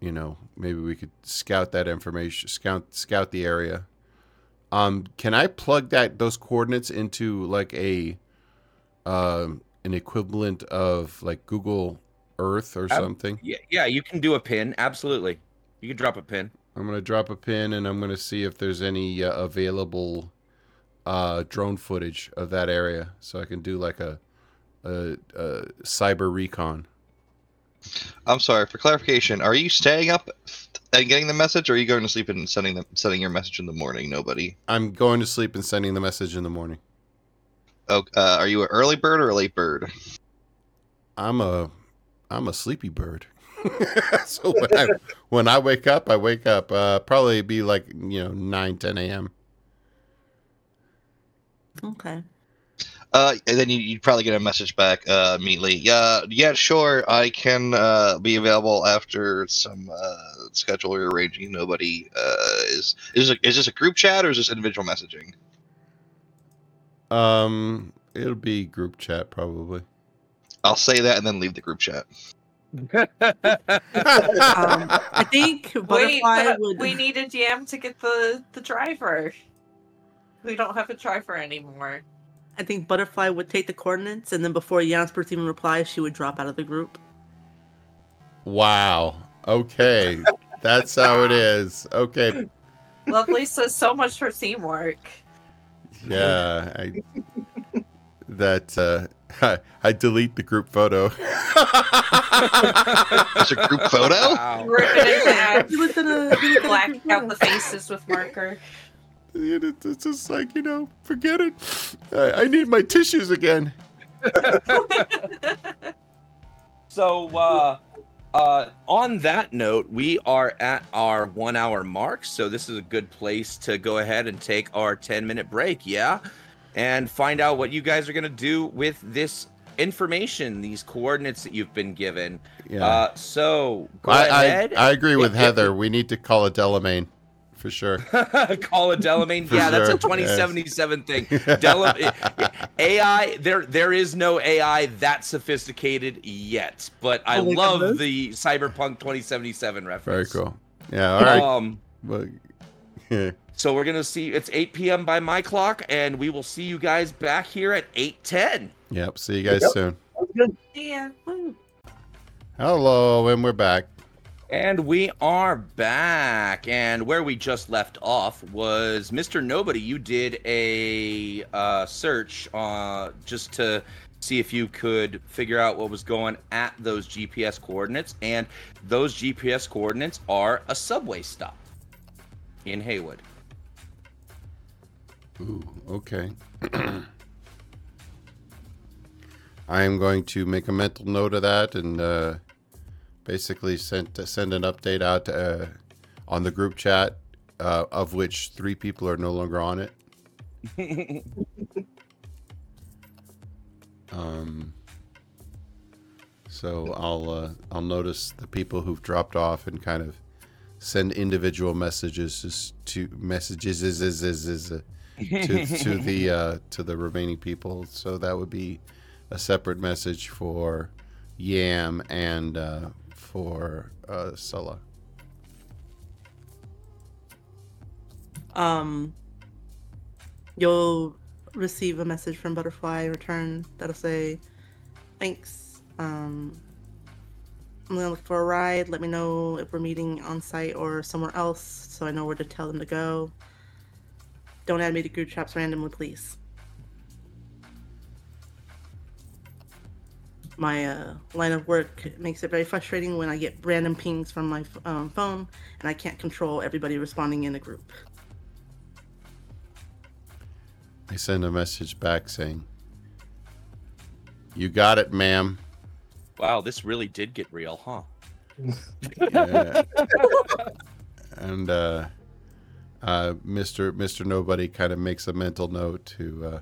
you know maybe we could scout that information scout scout the area um can i plug that those coordinates into like a um an equivalent of like google earth or Ab- something Yeah, yeah, you can do a pin. Absolutely, you can drop a pin. i'm gonna drop a pin and i'm gonna see if there's any uh, available uh drone footage of that area so i can do like a a, a cyber recon I'm sorry for clarification. Are you staying up and getting the message, or are you going to sleep and sending them sending your message in the morning? Nobody. i'm going to sleep and sending the message in the morning Oh, uh, are you an early bird or a late bird? I'm a I'm a sleepy bird. so when I when I wake up, I wake up. Uh, probably be like you know 9, 10 a.m. Okay. Uh, and then you, you'd probably get a message back uh, immediately. Yeah, yeah, sure. I can uh, be available after some uh, schedule rearranging. Nobody uh, is is a, is this a group chat or is this individual messaging? Um, it'll be group chat probably. I'll say that and then leave the group chat. Um, I think Wait, Butterfly but would. we need a DM to get the the driver. We don't have a driver anymore. I think Butterfly would take the coordinates, and then before Yam Spurts even replies, she would drop out of the group. wow. Okay, that's how it is. Okay. Lovelace says so much for teamwork. Yeah. I, that uh, I, I delete the group photo. It's a group photo. Wow. Rip it in half. He looked at a, he looked at a Black group out the faces with marker. And it- it's just like you know, forget it. I, I need my tissues again. So, uh, uh, on that note, we are at our one hour mark. So, this is a good place to go ahead and take our 10 minute break. Yeah. And find out what you guys are going to do with this information, these coordinates that you've been given. Yeah. Uh, so, go I, ahead. I, I agree with Heather. We need to call it Delamain for sure. Call it Delamain. For yeah, that's a sure, 2077 thing. Dela- AI, there there is no AI that sophisticated yet, but I Oh love the Cyberpunk 2077 reference. Very cool. Yeah. All right. Um, But, yeah. so we're gonna see. It's 8 p.m. by my clock, and we will see you guys back here at 8:10. Yep. See you guys Yep. soon. Sounds good. Yeah. Hello, and we're back. And we are back. And where we just left off was Mr. Nobody. You did a uh, search uh, just to see if you could figure out what was going at those GPS coordinates. And those GPS coordinates are a subway stop in Heywood. Ooh, okay. I am going to make a mental note of that and uh, basically send send an update out uh, on the group chat, uh, of which three people are no longer on it. Um, so I'll uh, I'll notice the people who've dropped off and kind of send individual messages to messages is, is, is, is, uh, to to the uh, to the remaining people. So that would be a separate message for Yam and uh, for uh, Sulla. Um, you'll receive a message from Butterfly in return that'll say, "Thanks. Um, I'm gonna look for a ride. Let me know if we're meeting on site or somewhere else, so I know where to tell them to go. Don't add me to group chats randomly, please." My uh, line of work makes it very frustrating when I get random pings from my um, phone and I can't control everybody responding in a group. I send a message back saying, "You got it, ma'am." Wow, this really did get real, huh? Yeah. and uh, uh, Mr. Mr. Nobody kind of makes a mental note to uh,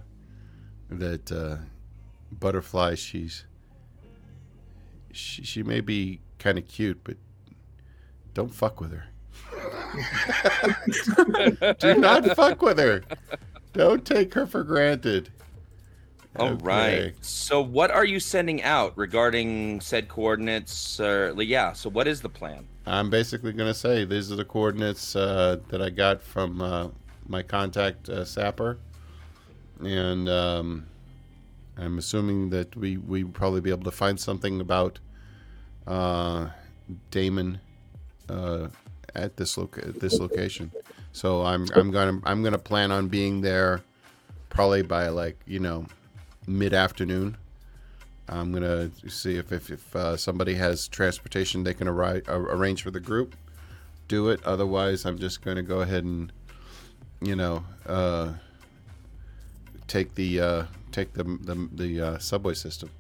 that uh, butterfly. She's she, she may be kind of cute, but don't fuck with her. Do not fuck with her. Don't take her for granted. All right. Okay. So, what are you sending out regarding said coordinates? Or yeah. So, what is the plan? I'm basically going to say these are the coordinates uh, that I got from uh, my contact uh, Sapper, and um, I'm assuming that we we probably be able to find something about uh, Damon uh, at this loc- at this location. So I'm I'm gonna I'm gonna plan on being there probably by like you know mid afternoon. I'm gonna see if if, if uh, somebody has transportation they can arri- uh, arrange for the group. Do it. Otherwise, I'm just gonna go ahead and you know uh, take the uh, take the the, the uh, subway system.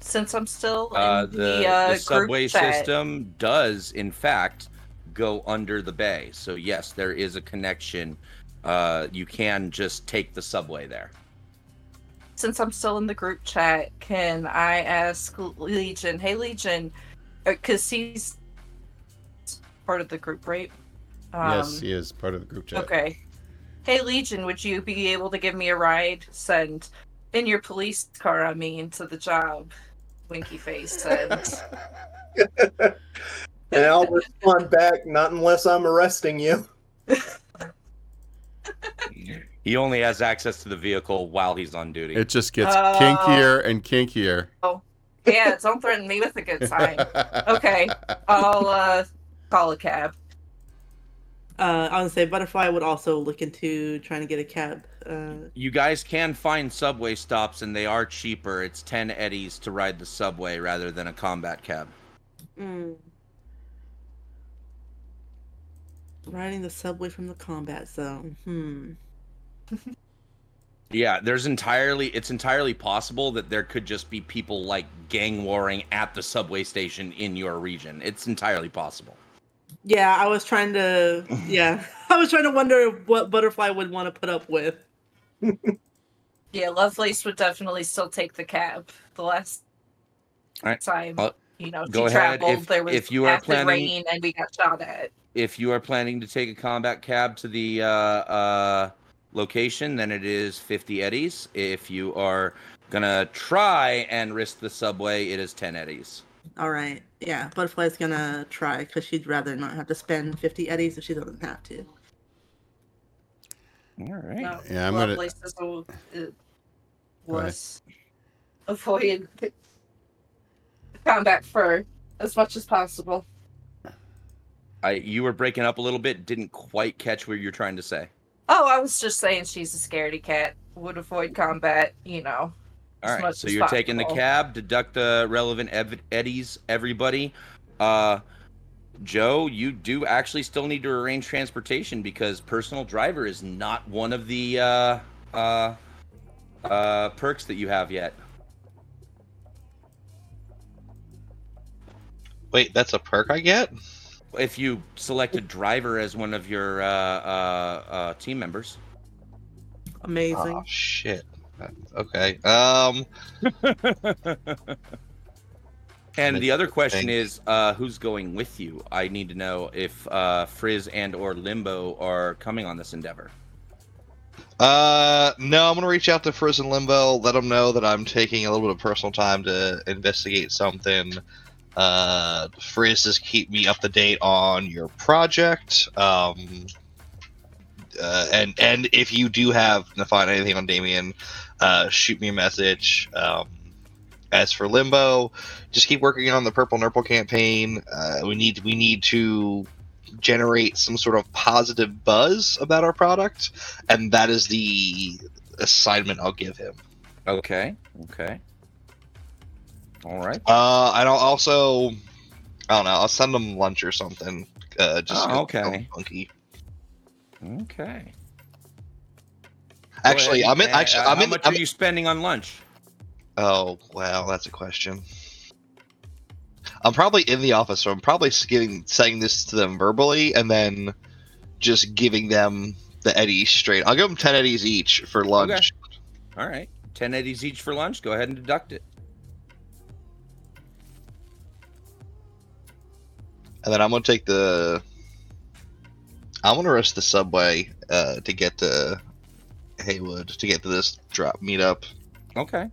Since I'm still in Uh, the, the, uh, the group subway chat, system does, in fact, go under the bay. So yes, there is a connection. Uh, you can just take the subway there. since I'm still in the group chat, can I ask Legion? Hey, Legion, because he's part of the group, right? yes, he is part of the group chat. Um, Okay. Hey, Legion, would you be able to give me a ride? Send in your police car, I mean, to the job. Winky face and And I'll respond back, not unless I'm arresting you. He only has access to the vehicle while he's on duty. It just gets Oh. kinkier and kinkier. Oh, yeah, don't threaten me with a good time. Okay, I'll uh, call a cab. Uh, I would say Butterfly would also look into trying to get a cab. Uh, you guys can find subway stops, and they are cheaper. It's ten eddies to ride the subway rather than a combat cab. mm. Riding the subway from the combat zone. Hmm. Yeah, there's entirely it's entirely possible that there could just be people like gang warring at the subway station in your region. It's entirely possible. Yeah, I was trying to. Yeah, I was trying to wonder what Butterfly would want to put up with. Yeah, Lovelace would definitely still take the cab. The last Alright, time, well, you know, go she ahead. traveled, If- there was if you are planning- rain and we got shot at. If you are planning to take a combat cab to the uh, uh, location, then it is 50 eddies. If you are gonna try and risk the subway, it is 10 eddies. All right. Yeah, Butterfly's gonna try because she'd rather not have to spend 50 eddies if she doesn't have to. All right. No, Yeah, I'm gonna- Lovelace is a- uh, Go ahead. was avoid combat for as much as possible. I you were breaking up a little bit. Didn't quite catch what you're trying to say. Oh, I was just saying she's a scaredy cat. Would avoid combat, you know. All as right, much so you're taking the cab, deduct the relevant ev- eddies, everybody. Uh, Joe, you do actually still need to arrange transportation because personal driver is not one of the uh, uh, uh, perks that you have yet. Wait, that's a perk I get? If you select a driver as one of your uh, uh, uh, team members. Amazing. Oh shit. Okay. Um. And the other question Thank- is, uh, who's going with you? I need to know if uh, Frizz and or Limbo are coming on this endeavor. Uh, no, I'm gonna reach out to Frizz and Limbo, let them know that I'm taking a little bit of personal time to investigate something. Uh, Frizz, just keep me up to date on your project. Um, uh, and and if you do have to find anything on Damien, uh, shoot me a message. Um, as for Limbo, just keep working on the Purple Nurple campaign. Uh, we need we need to generate some sort of positive buzz about our product, and that is the assignment I'll give him. Okay. Okay. All right. Uh, and I'll also, I don't know, I'll send him lunch or something. Uh, just Oh, okay. funky. Okay. Actually, Go I'm in. Actually, Uh, I'm how in. much I'm, are you spending on lunch? Oh wow, that's a question. I'm probably in the office, so I'm probably giving saying this to them verbally, and then just giving them the eddies straight. I'll give them ten eddies each for lunch. Okay. All right. Ten eddies each for lunch. Go ahead and deduct it. And then I'm gonna take the. I'm gonna rush the subway uh, to get to Heywood to get to this drop meetup. Okay.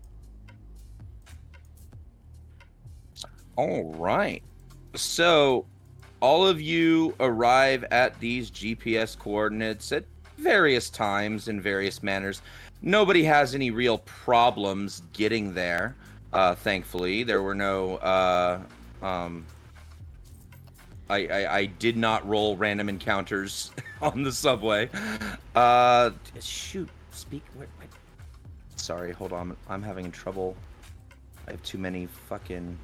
All right. So, all of you arrive at these GPS coordinates at various times in various manners. Nobody has any real problems getting there. Uh, thankfully, there were no. Uh, um, I, I I did not roll random encounters on the subway. Uh, shoot. Speak. Wait, wait. Sorry, hold on. I'm having trouble. I have too many fucking.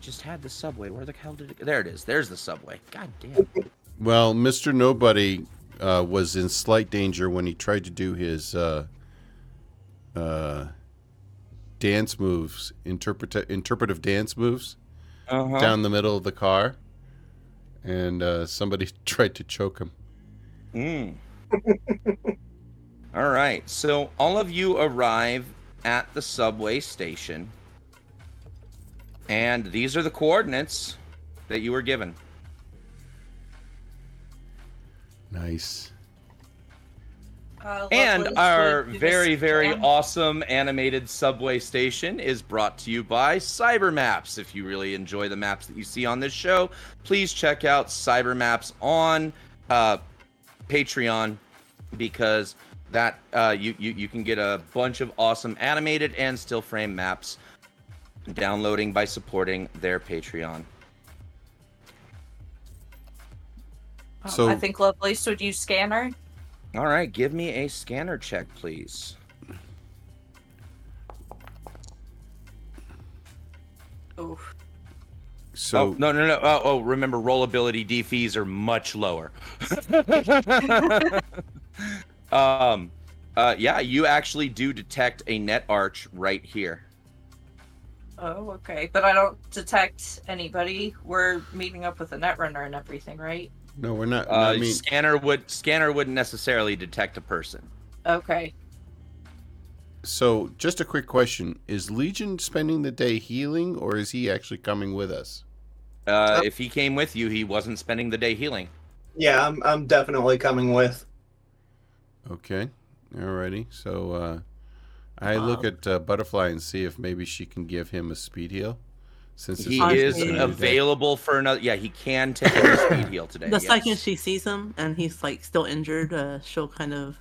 I just had the subway. Where the hell did it? There it is. There's the subway. God damn. Well, Mr. Nobody uh, was in slight danger when he tried to do his uh, uh, dance moves, interpret- interpretive dance moves Uh-huh. down the middle of the car, and uh, somebody tried to choke him. Mm. all right. So all of you arrive at the subway station, and these are the coordinates that you were given. Nice. Uh, And our very, very jam. awesome animated subway station is brought to you by Cybermaps. If you really enjoy the maps that you see on this show, please check out Cybermaps on uh, Patreon because that uh, you, you you can get a bunch of awesome animated and still frame maps downloading by supporting their Patreon. Um, So- I think Lovelace would use scanner. All right, give me a scanner check, please. Oof. So oh, no, no, no. Oh, oh, remember, rollability D fees are much lower. um, uh, yeah, you actually do detect a net arch right here. Oh, okay. But I don't detect anybody. We're meeting up with the netrunner and everything, right? no, we're not. Uh, I mean, scanner would scanner wouldn't necessarily detect a person. Okay. so just a quick question: Is Legion spending the day healing, or is he actually coming with us? Uh, if he came with you, he wasn't spending the day healing. Yeah, I'm I'm definitely coming with. Okay, alrighty. So uh, I look Um, at uh, Butterfly and see if maybe she can give him a speed heal. Since He is gonna available for another. Yeah, he can take a speed heal today. The second she sees him and he's like still injured, uh, she'll kind of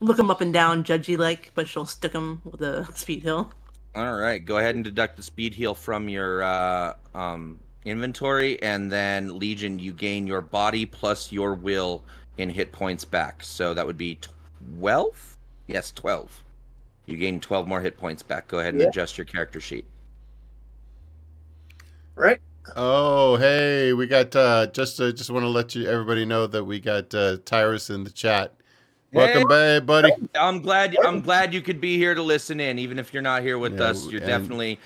look him up and down, judgy like, but she'll stick him with a speed heal. All right, go ahead and deduct the speed heal from your uh, um, inventory, and then Legion, you gain your body plus your will in hit points back. So that would be twelve. Yes, 12. You gain 12 more hit points back. Go ahead and Yeah. adjust your character sheet. Right? Oh, hey, we got uh just uh, just want to let you everybody know that we got uh Tyrus in the chat. Welcome, babe, buddy. I'm glad I'm glad you could be here to listen in, even if you're not here with Yeah, us. You're and- definitely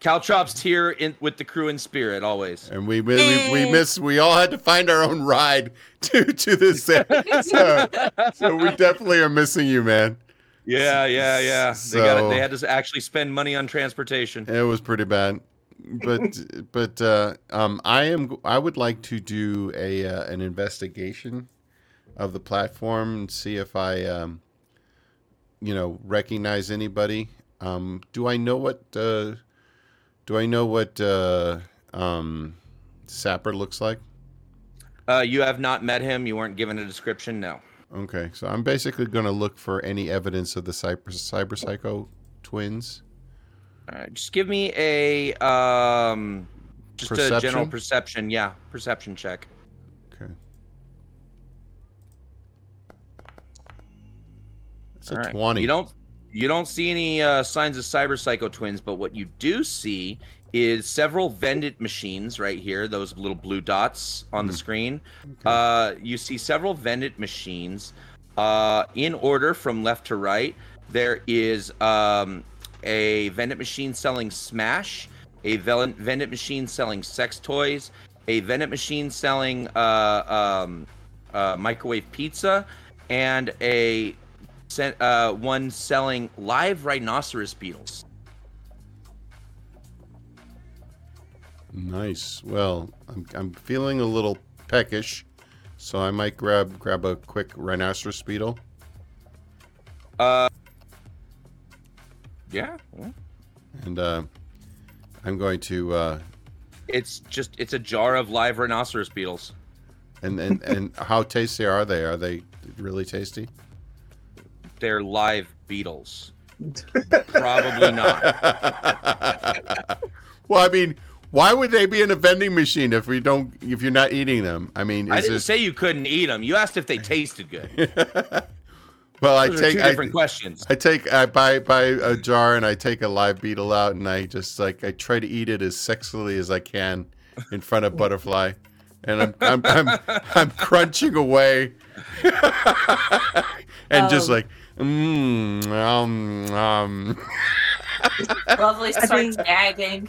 Caltrop's here in with the crew in spirit always. And we we, we, we miss we all had to find our own ride to to this so, so we definitely are missing you, man. Yeah, yeah, yeah. They got it. They had to actually spend money on transportation. It was pretty bad. But but uh um I am I would like to do a uh, an investigation of the platform and see if I um you know recognize anybody. Um do I know what uh do I know what uh um Sapper looks like? Uh, you have not met him. You weren't given a description. No. Okay, so I'm basically going to look for any evidence of the cyber cyber psycho twins. All right, just give me a um, just a general Perception? perception. Yeah, perception check. Okay. It's a right. 20. You don't you don't see any uh, signs of cyber psycho twins, but what you do see is several vended machines right here. Those little blue dots on the Hmm. screen. Okay. Uh, you see several vended machines uh, in order from left to right. There is um, a vended machine selling Smash, a vended machine selling sex toys, a vended machine selling uh, um, uh, microwave pizza, and a uh, one selling live rhinoceros beetles. Nice. Well, I'm, I'm feeling a little peckish, so I might grab grab a quick rhinoceros beetle. Uh, yeah, And uh, I'm going to uh, it's just it's a jar of live rhinoceros beetles. and and and how tasty are they? Are they really tasty? They're live beetles. Probably not. well, I mean, why would they be in a vending machine if we don't if you're not eating them? I mean, I didn't this say you couldn't eat them. You asked if they tasted good. well, I Those are take two I, different questions. I take I buy buy a jar and I take a live beetle out and I just like I try to eat it as sexily as I can in front of butterfly, and I'm I'm I'm, I'm crunching away, and just Um. like mmm um um. Lovely starts think- gagging.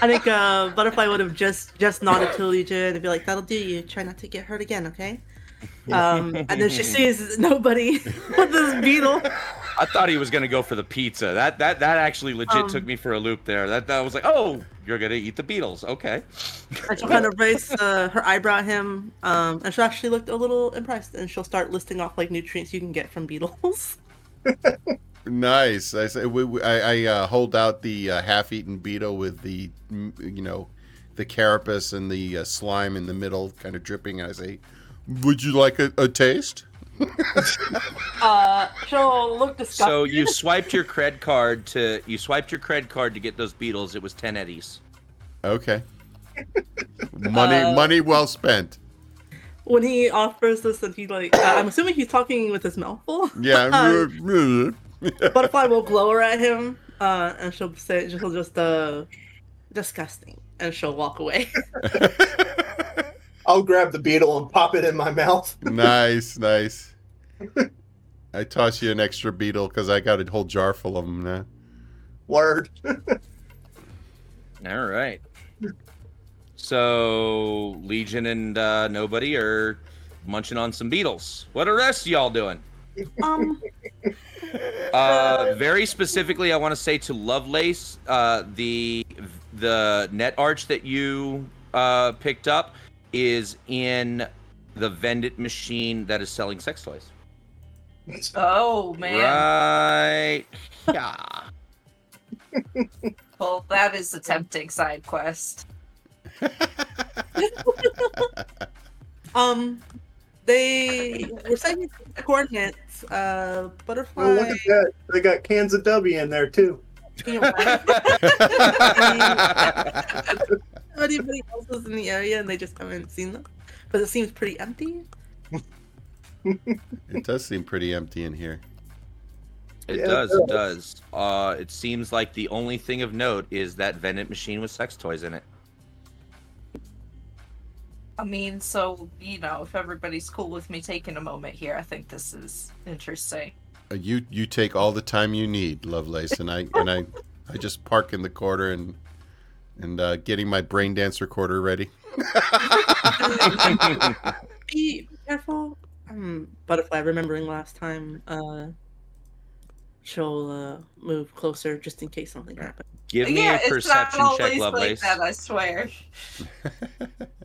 I think uh, Butterfly would have just just nodded to Legion and be like, "That'll do you. Try not to get hurt again, okay?" Um, and then she sees nobody with this beetle. I thought he was gonna go for the pizza. That that that actually legit Um. took me for a loop there. That that was like, oh, you're gonna eat the beetles. Okay. And she'll kind of raise uh, her eyebrow at him, um, and she'll actually looked a little impressed, and she'll start listing off like nutrients you can get from beetles. Nice. I say we, we- I, I uh, hold out the uh, half-eaten beetle with the, you know, the carapace and the uh, slime in the middle, kind of dripping. I say, "Would you like a, a taste?" Uh, she'll look disgusted. So you swiped your cred card to you swiped your cred card to get those beetles. It was ten eddies. Okay. Money, Uh, money well spent. when he offers this, and he like, uh, I'm assuming he's talking with his mouth full. Yeah. Butterfly will glower at him, uh, and she'll say, she'll just, uh, disgusting, and she'll walk away. I'll grab the beetle and pop it in my mouth. nice, nice. I toss you an extra beetle because I got a whole jar full of them now. Word. All right. So Legion and uh, nobody are munching on some beetles. What are the rest of y'all doing? um, Uh, very specifically, I want to say to Lovelace, uh, the the net arch that you uh, picked up is in the vended machine that is selling sex toys. Oh man. Right. Yeah. Well, that is a tempting side quest. um, they were saying coordinates. Uh, butterfly. Oh, look at that. They got cans of W in there too. you know, anybody else is in the area and they just haven't seen them. But it seems pretty empty. It does seem pretty empty in here. It Yeah, it does, it does. Uh, it seems like the only thing of note is that vending machine with sex toys in it. I mean, so you know, if everybody's cool with me taking a moment here, I think this is interesting. Uh, You you take all the time you need, Lovelace, and I and I I just park in the corner and and uh, getting my brain dance recorder ready. Be careful. Um, butterfly, remembering last time, uh, she'll uh, move closer just in case something happens. Give me yeah, a it's perception check, always like Lovelace. that. I swear.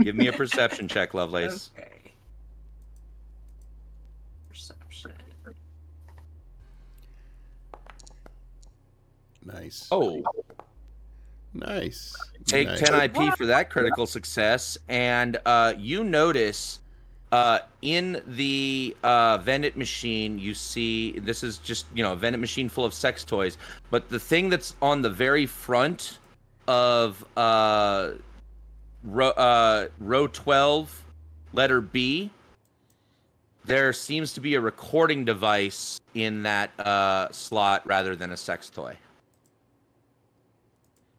Give me a perception check, Lovelace. Okay. Perception. Nice. Oh, nice. take nice. 10 IP for that critical success. And uh, you notice uh, in the uh, vending machine, you see this is just, you know, a vending machine full of sex toys. But the thing that's on the very front of uh, row, uh, row 12, letter B, there seems to be a recording device in that uh, slot rather than a sex toy.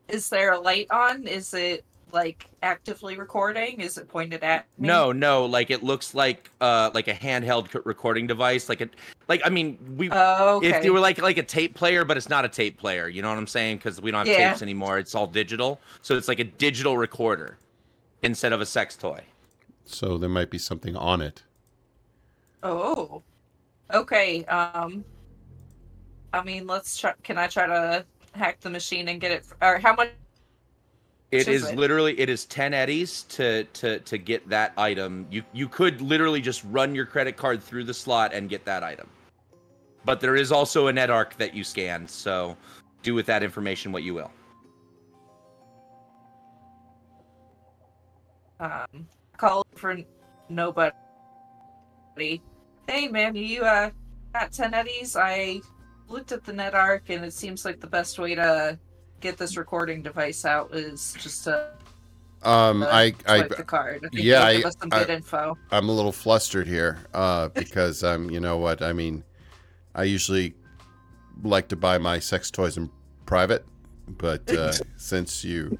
Is there a light on? Is it like actively recording? Is it pointed at me? No, no, like it looks like uh like a handheld recording device, like a like I mean we Oh, okay. if you were like like a tape player, but it's not a tape player. You know what I'm saying? Because we don't have Yeah. tapes anymore. It's all digital, so it's like a digital recorder instead of a sex toy. So there might be something on it. Oh. Okay. Um. I mean, let's try. Can I try to hack the machine and get it? Or how much? It is is it? literally it is ten eddies to to to get that item. You you could literally just run your credit card through the slot and get that item. But there is also a net arc that you scan, so do with that information what you will. Um. Call for nobody. Hey, man, you uh got ten eddies? I looked at the net arc, and it seems like the best way to get this recording device out is just to Um, uh, I I the card. I yeah, I- some I- good info. I'm a little flustered here uh, because um, you know what I mean. I usually like to buy my sex toys in private, but uh, since you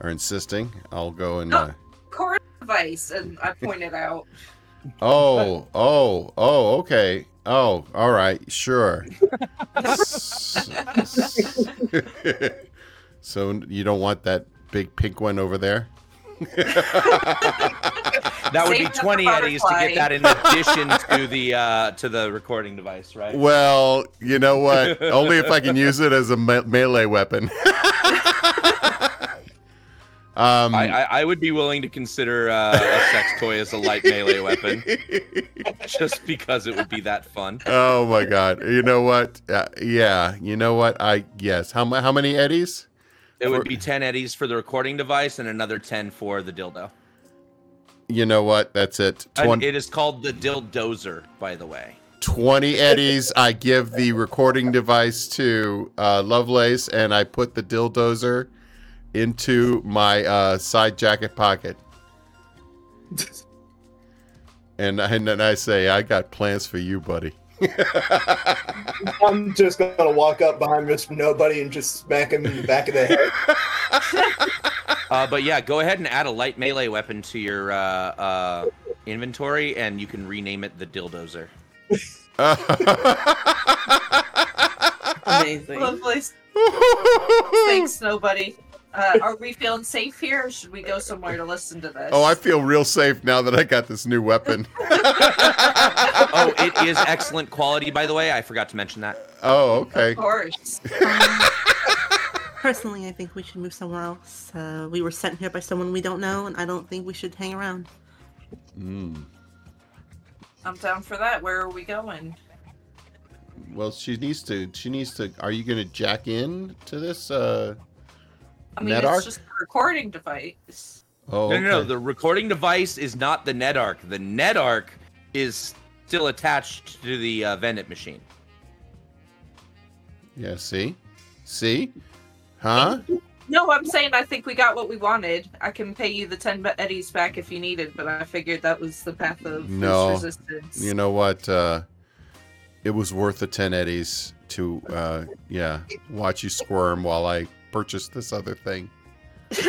are insisting, I'll go and. Uh, Cord device, and I pointed out. oh, oh, oh, okay. Oh, all right, sure. so you don't want that big pink one over there? That would be Save that for 20 eddies to get that in addition to the uh to the recording device, right? Well, you know what? Only if I can use it as a me- melee weapon. Um, I, I I would be willing to consider uh, a sex toy as a light melee weapon just because it would be that fun. oh my god! You know what? Uh, yeah, you know what? I yes. How how many eddies? It would be 10 eddies for the recording device and another 10 for the dildo. You know what? That's it. And Twen- it is called the dildozer, by the way. 20 eddies. I give the recording device to uh, Lovelace, and I put the dildozer into my uh, side jacket pocket. and, and then I say, I got plans for you, buddy. I'm just gonna walk up behind Mr. Nobody and just smack him in the back of the head. Uh, but yeah, go ahead and add a light melee weapon to your uh, uh, inventory, and you can rename it the dildozer. Amazing. Lovely. Thanks, nobody. Uh, are we feeling safe here, or should we go somewhere to listen to this? Oh, I feel real safe now that I got this new weapon. oh, it is excellent quality, by the way. I forgot to mention that. oh, okay. Of course. Um, personally, I think we should move somewhere else. Uh, we were sent here by someone we don't know, and I don't think we should hang around. Mm. I'm down for that. Where are we going? Well, she needs to. She needs to. Are you going to jack in to this? Uh, I mean, Net it's just a recording device. oh, No, no, no. okay. The recording device is not the net arc. The net arc is still attached to the uh, vending machine. Yeah. See, see, huh? No, I'm saying I think we got what we wanted. I can pay you the ten eddies back if you need it, but I figured that was the path of least No. resistance. You know what? Uh, it was worth the 10 eddies to, uh, yeah, watch you squirm while I purchased this other thing.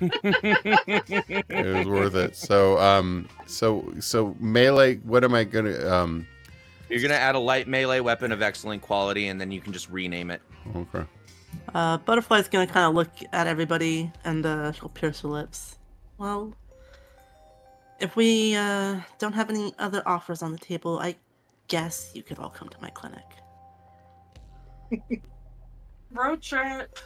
It was worth it. So, um, so, so melee, what am I going to, um, You're gonna add a light melee weapon of excellent quality, and then you can just rename it. okay. Uh, Butterfly's gonna kind of look at everybody and uh, she'll pierce her lips. Well, if we uh, don't have any other offers on the table, I guess you could all come to my clinic. Road trip.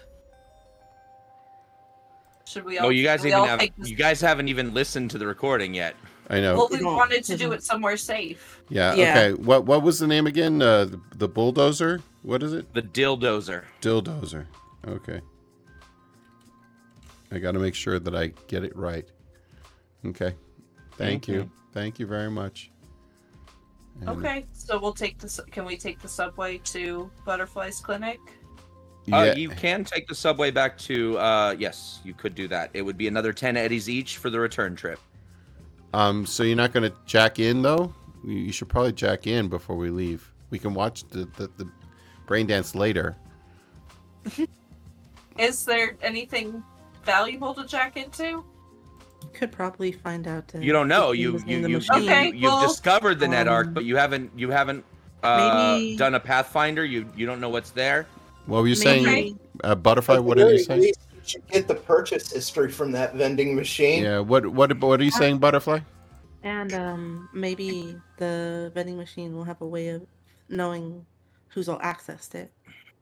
Should we Oh, all? you guys even all have this- you guys haven't even listened to the recording yet. I know. Well, we wanted to do it somewhere safe. yeah, yeah. Okay. What, what was the name again? Uh, the, the bulldozer? What is it? The dildozer. Dildozer. Okay. I got to make sure that I get it right. Okay. Thank you. Thank you very much. And- Okay, so we'll take the. Can we take the subway to Butterfly's clinic? Uh, you can take the subway back to. Uh, yes, you could do that. It would be another ten eddies each for the return trip. Um. So you're not going to jack in though. You you should probably jack in before we leave. We can watch the the, the brain dance later. Is there anything valuable to jack into? You Could probably find out. Uh, You don't know. You you, you, okay, you have well, discovered the net arc, um, but you haven't you haven't uh, maybe- done a pathfinder. You you don't know what's there. What were you Maybe- saying, uh, butterfly? What the did you very say? you should get the purchase history from that vending machine. Yeah. What what what are you saying, butterfly? And um, maybe the vending machine will have a way of knowing who's all accessed it,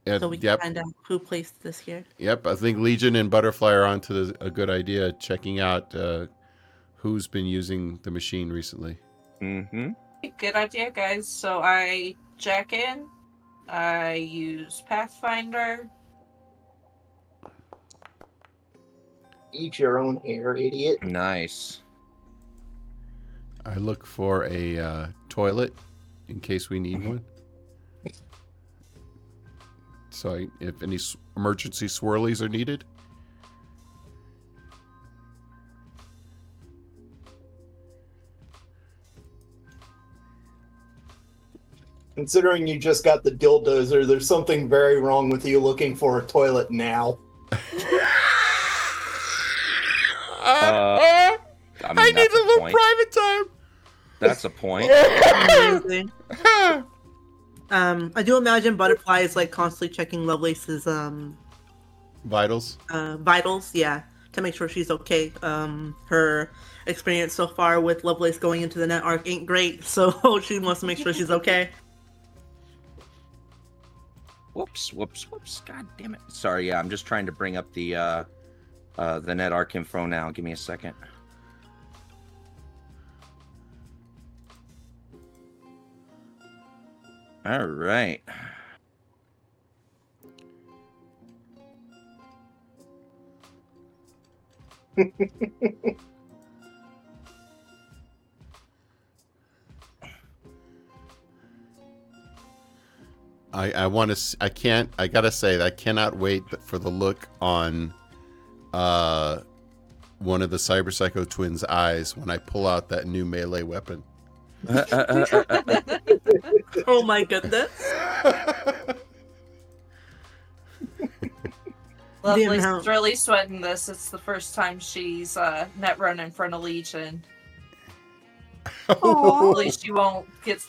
Yeah, so we can yep. find out who placed this here. Yep, I think Legion and Butterfly are onto the, a good idea. Checking out uh, who's been using the machine recently. Mm-hmm. Good idea, guys. So I jack in. I use Pathfinder. Eat your own hair, idiot. Nice. I look for a uh, toilet in case we need one. So I, if any s- emergency swirlies are needed. Considering you just got the dildozer, there's something very wrong with you looking for a toilet now. Uh, I, mean, that's a point. private time. That's a point. Amazing. um, I do imagine Butterfly is like constantly checking Lovelace's um Vitals. uh, vitals, yeah, to make sure she's okay. Um, her experience so far with Lovelace going into the net arc ain't great, so she wants to make sure she's okay. Whoops, whoops, whoops. God damn it. Sorry, yeah, I'm just trying to bring up the uh uh the net arc info now. Give me a second. All right. I, I want to. I can't. I gotta say, I cannot wait for the look on uh, one of the Cyber Psycho twins' eyes when I pull out that new melee weapon. Oh my goodness! Lovelace amount- really sweating this. It's the first time she's uh, net run in front of Legion. Hopefully, she won't get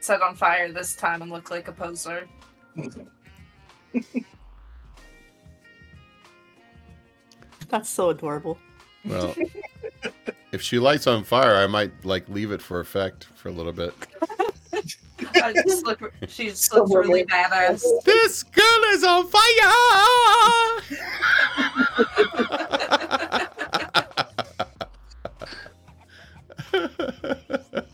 set on fire this time and look like a poser. That's so adorable. Well, if she lights on fire, I might like leave it for effect for a little bit. I just look, she just looks really badass. This girl is on fire!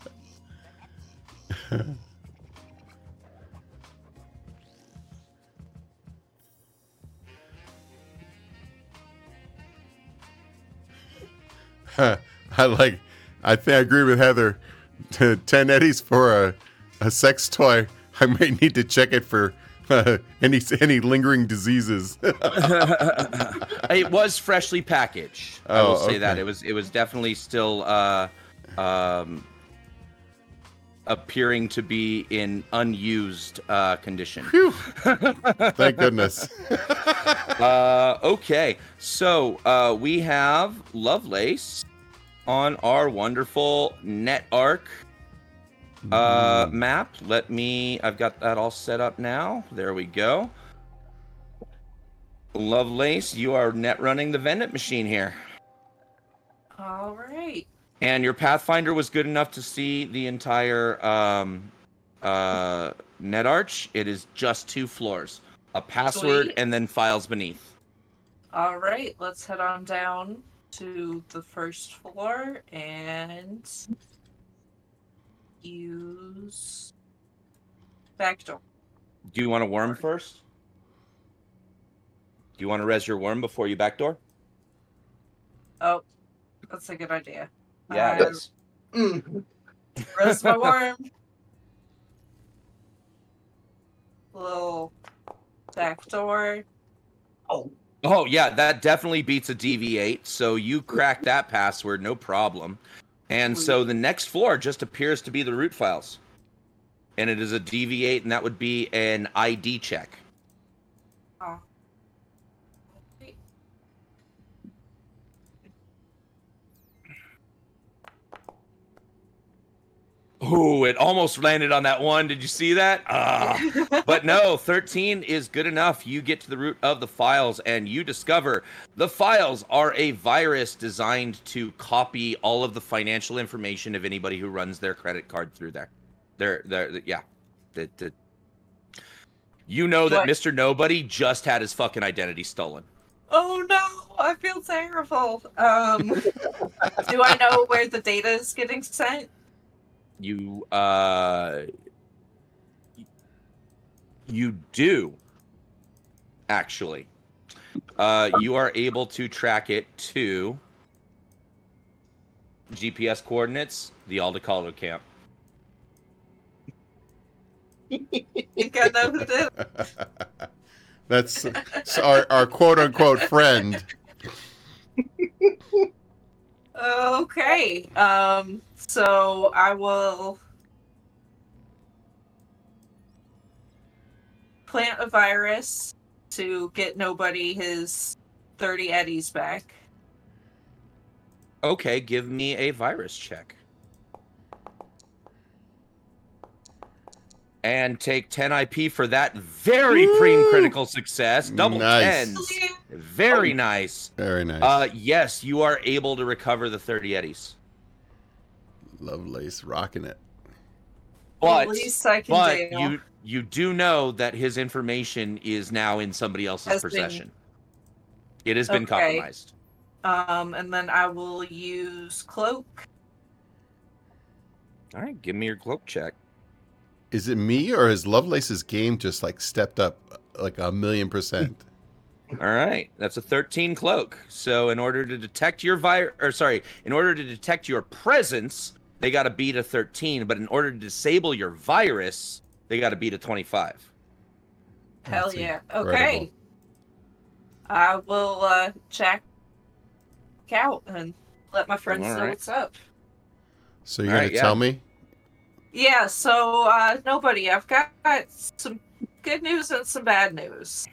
I like. I think I agree with Heather. Ten eddies for a, a sex toy. I may need to check it for any any lingering diseases? it was freshly packaged. I Oh, will say that it was it was definitely still uh, um, appearing to be in unused uh, condition. Phew. Thank goodness. Uh, okay, so uh, we have Lovelace on our wonderful NetArc uh, map. Let me. I've got that all set up now. There we go. Lovelace, you are net running the vending machine here. All right. And your Pathfinder was good enough to see the entire um, uh, net arch. It is just two floors, a password, Sweet. and then files beneath. All right. Let's head on down to the first floor and use back door. Do you want a worm first? Do you want to res your worm before you backdoor? Oh, that's a good idea. Yeah, it is. Mm. Rest my worm. Little back door. Oh, Oh yeah, that definitely beats a DV8. So you crack that password, no problem. And so the next floor just appears to be the root files, and it is a DV8, and that would be an ID check. Ooh, it almost landed on that one. Did you see that? Ah. but no, 13 is good enough. You get to the root of the files and you discover the files are a virus designed to copy all of the financial information of anybody who runs their credit card through there. They're, they're, yeah. The, the, you know that What? Mr. Nobody just had his fucking identity stolen. oh no, I feel terrible. Um, do I know where the data is getting sent? You, uh, you do actually. Uh, you are able to track it to GPS coordinates, the Aldecaldo camp. Think I know who did. That's our, our quote unquote friend. Okay. Um. So I will plant a virus to get nobody his thirty eddies back. Okay, give me a virus check. And take 10 IP for that very Woo! preem critical success. Double Nice. tens. Very nice. Very nice. Uh, yes, you are able to recover the 30 eddies. Lovelace rocking it. But, At least I can but do. you you do know that his information is now in somebody else's Has been- possession. It has been Okay. compromised. Um, and then I will use cloak. All right, give me your cloak check. Is it me or has Lovelace's game just like stepped up like a million percent? All right, that's a 13 cloak. So in order to detect your virus, or sorry, in order to detect your presence, they got to beat a 13. But in order to disable your virus, they got to beat a 25. Hell That's yeah. incredible. Okay. I will uh check out and let my friends know Alright. what's up. So you're All gonna right, yeah. tell me? Yeah, so uh nobody, I've got some good news and some bad news.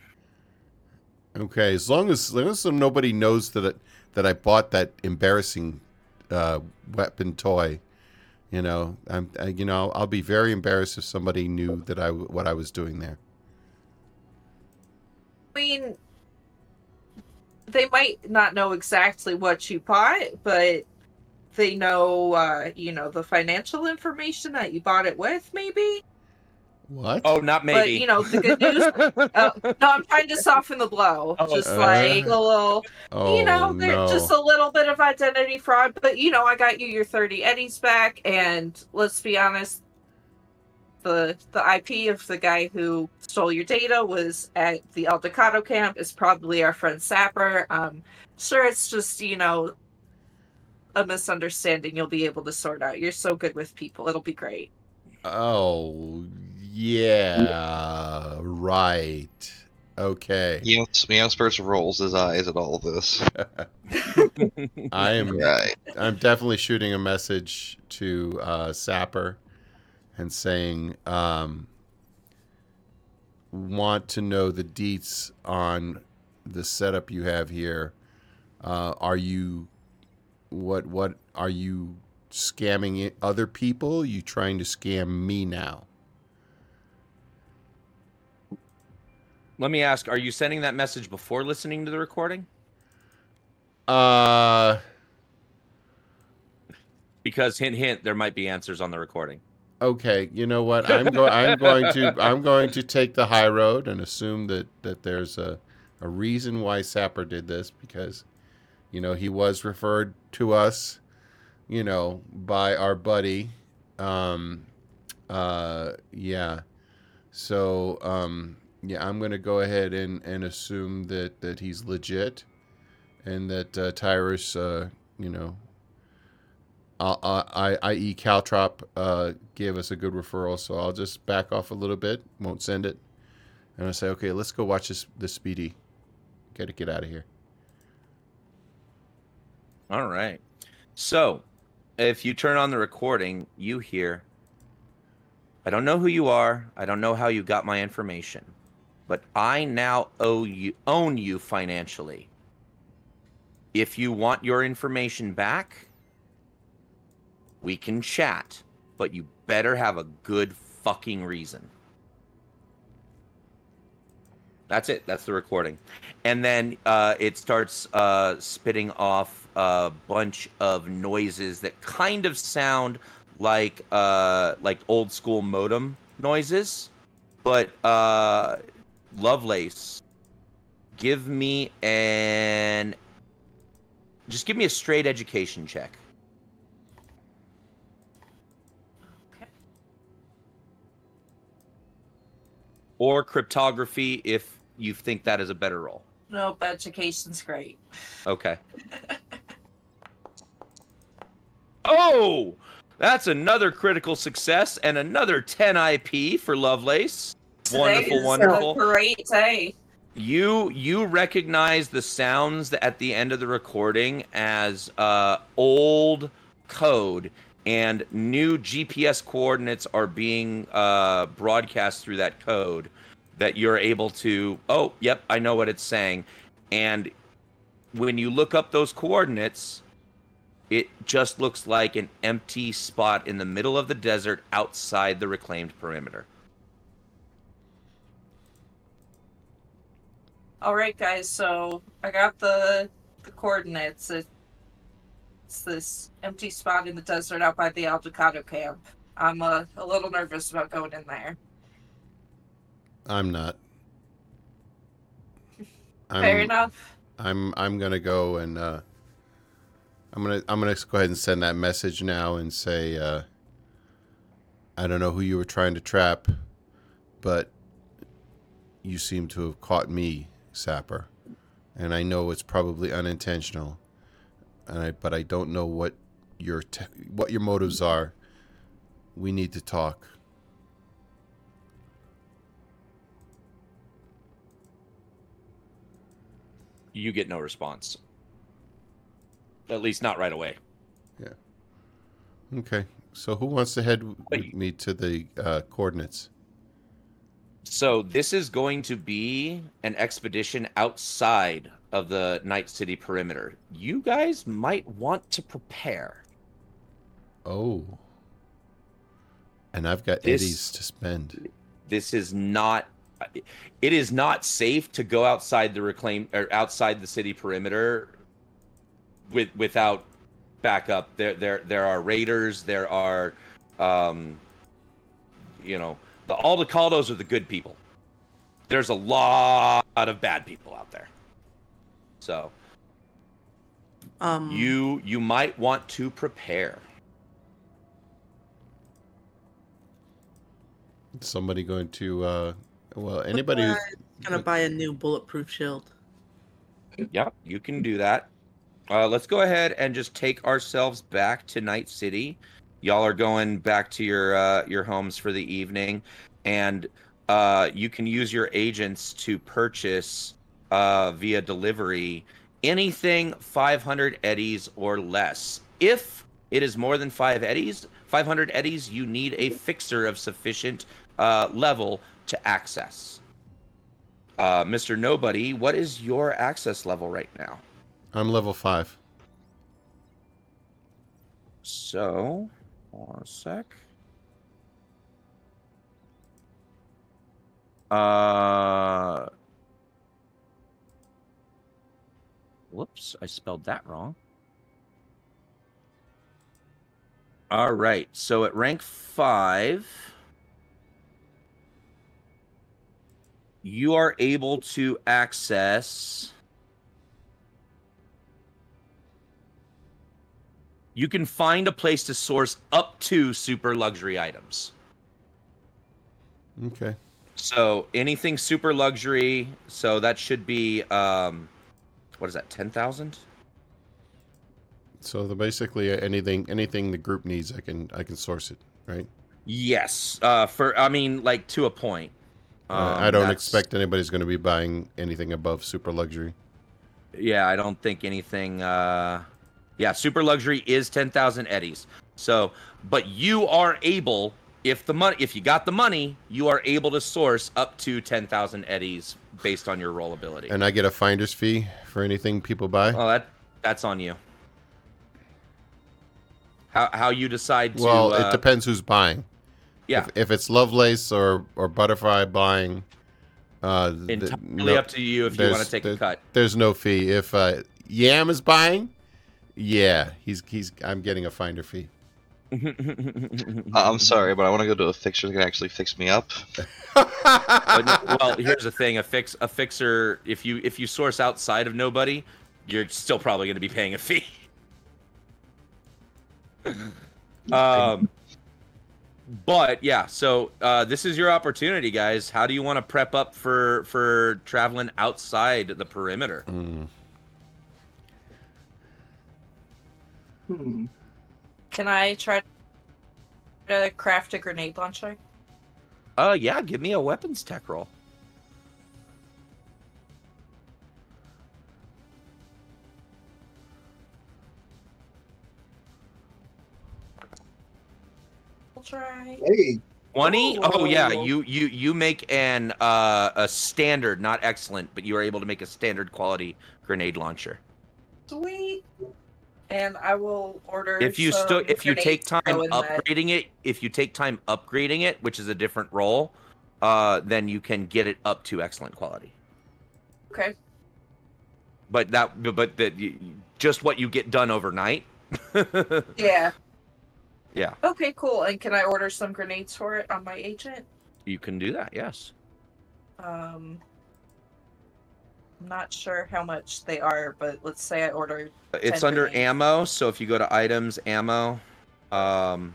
Okay, as long as, as long as nobody knows that it, that I bought that embarrassing uh, weapon toy, you know, I'm I, you know I'll be very embarrassed if somebody knew that I what I was doing there. I mean they might not know exactly what you bought, but they know uh, you know, the financial information that you bought it with, maybe? What? Oh, not maybe. But you know, the good news uh, no, I'm trying to soften the blow. Oh, just uh, like a little oh you know, there's no! just a little bit of identity fraud, but you know, I got you your 30 eddies back, and let's be honest, the the IP of the guy who stole your data was at the Aldecaldo camp. Is probably our friend Sapper. Um, sure, it's just you know a misunderstanding. You'll be able to sort out. You're so good with people. It'll be great. oh Yeah, right. Okay. Meow- Meowspurs rolls his eyes at all of this. I am Right. I'm definitely shooting a message to uh, Sapper and saying, um, want to know the deets on the setup you have here. Uh, are you what what are you scamming other people? you trying to scam me now? Let me ask: Are you sending that message before listening to the recording? Uh, Because hint, hint, there might be answers on the recording. okay. You know what? I'm going. I'm going to. I'm going to take the high road and assume that that there's a a reason why Sapper did this because, you know, he was referred to us, you know, by our buddy. Um, uh, yeah. So, um, yeah, I'm to go ahead and, and assume that, that he's legit and that uh, Tyrus, uh, you know, uh, uh, I, i.e. Caltrop, uh, gave us a good referral. So I'll just back off a little bit, won't send it. And I'll say, okay, let's go watch this, this speedy. Got to get out of here. All right. So, if you turn on the recording, you hear I don't know who you are. I don't know how you got my information. But I now owe you own you financially. If you want your information back, we can chat, but you better have a good fucking reason. That's it. That's the recording. And then uh, it starts uh, spitting off a bunch of noises that kind of sound like uh, like old school modem noises. But uh, Lovelace, give me an just give me a straight education check. Or cryptography if you think that is a better roll. Nope, education's great. Okay. oh, that's another critical success and another 10 IP for Lovelace. Today Wonderful, wonderful. Great day. You you recognize the sounds at the end of the recording as uh, old code and new GPS coordinates are being uh, broadcast through that code that you're able to oh yep I know what it's saying and when you look up those coordinates it just looks like an empty spot in the middle of the desert outside the reclaimed perimeter. All right, guys. So I got the the coordinates. It- It's this empty spot in the desert out by the Aldecaldo camp. I'm uh, a little nervous about going in there. I'm not. I'm, Fair enough. I'm I'm gonna go and uh, I'm gonna I'm gonna go ahead and send that message now and say uh, I don't know who you were trying to trap, but you seem to have caught me, Sapper, and I know it's probably unintentional, and I but I don't know what your te- what your motives are. We need to talk. You get no response. At least not right away. Yeah. Okay, so who wants to head with me to the uh, coordinates? So this is going to be an expedition outside of the Night City perimeter. You guys might want to prepare. Oh. And I've got This- eddies to spend. This is not it is not safe to go outside the reclaim or outside the city perimeter with without backup. There there there are raiders, there are um you know, the Aldecaldos are the good people. There's a lot of bad people out there. So, Um, you you might want to prepare. Somebody going to uh well anybody who, gonna buy a new bulletproof shield. Yep, you can do that. Uh, let's go ahead and just take ourselves back to Night City. Y'all are going back to your uh, your homes for the evening. and uh, you can use your agents to purchase uh, via delivery anything 500 eddies or less. If it is more than five eddies, 500 eddies, you need a fixer of sufficient uh, level to access. Uh, Mr. Nobody, what is your access level right now? I'm level five. So, hold on a sec. Uh, whoops, I spelled that wrong. All right, so at rank five, you are able to access. You can find a place to source up to super luxury items. Okay. So anything super luxury, so that should be um what is that, ten thousand? So the, basically uh, anything anything the group needs, I can I can source it, right? Yes. Uh for I mean like to a point. Uh, Um, I don't that's- expect anybody's going to be buying anything above super luxury. Yeah, I don't think anything uh yeah, super luxury is 10,000 eddies. So, but you are able if the money if you got the money, you are able to source up to 10,000 eddies based on your role ability. And I get a finder's fee for anything people buy. Oh, that that's on you. How how you decide to well, uh, it depends who's buying. Yeah, If, if it's Lovelace or or Butterfly buying, uh, entirely no- up to you if you want to take a cut. There's no fee. If uh, Yam is buying, yeah, he's he's I'm getting a finder fee. I'm sorry, but I want to go to a fixer that can actually fix me up. But no- well, here's the thing: a fix a fixer. If you if you source outside of nobody, you're still probably going to be paying a fee. um, but yeah, so uh, this is your opportunity, guys. How do you want to prep up for for traveling outside the perimeter? Mm. Hmm. Can I try to craft a grenade launcher? Uh, yeah, give me a weapons tech roll. I'll try. Hey, 20 oh yeah you you you make an uh a standard not excellent but you are able to make a standard quality grenade launcher Sweet. And I will order. if you still if you take time that. upgrading it if you take time upgrading it which is a different role uh then you can get it up to excellent quality Okay. but that but that just what you get done overnight Yeah. yeah Okay, cool. And can I order some grenades for it on my agent? you can do that yes Um, I'm not sure how much they are, but let's say I ordered. It's under grenades. ammo, so if you go to items, ammo, um,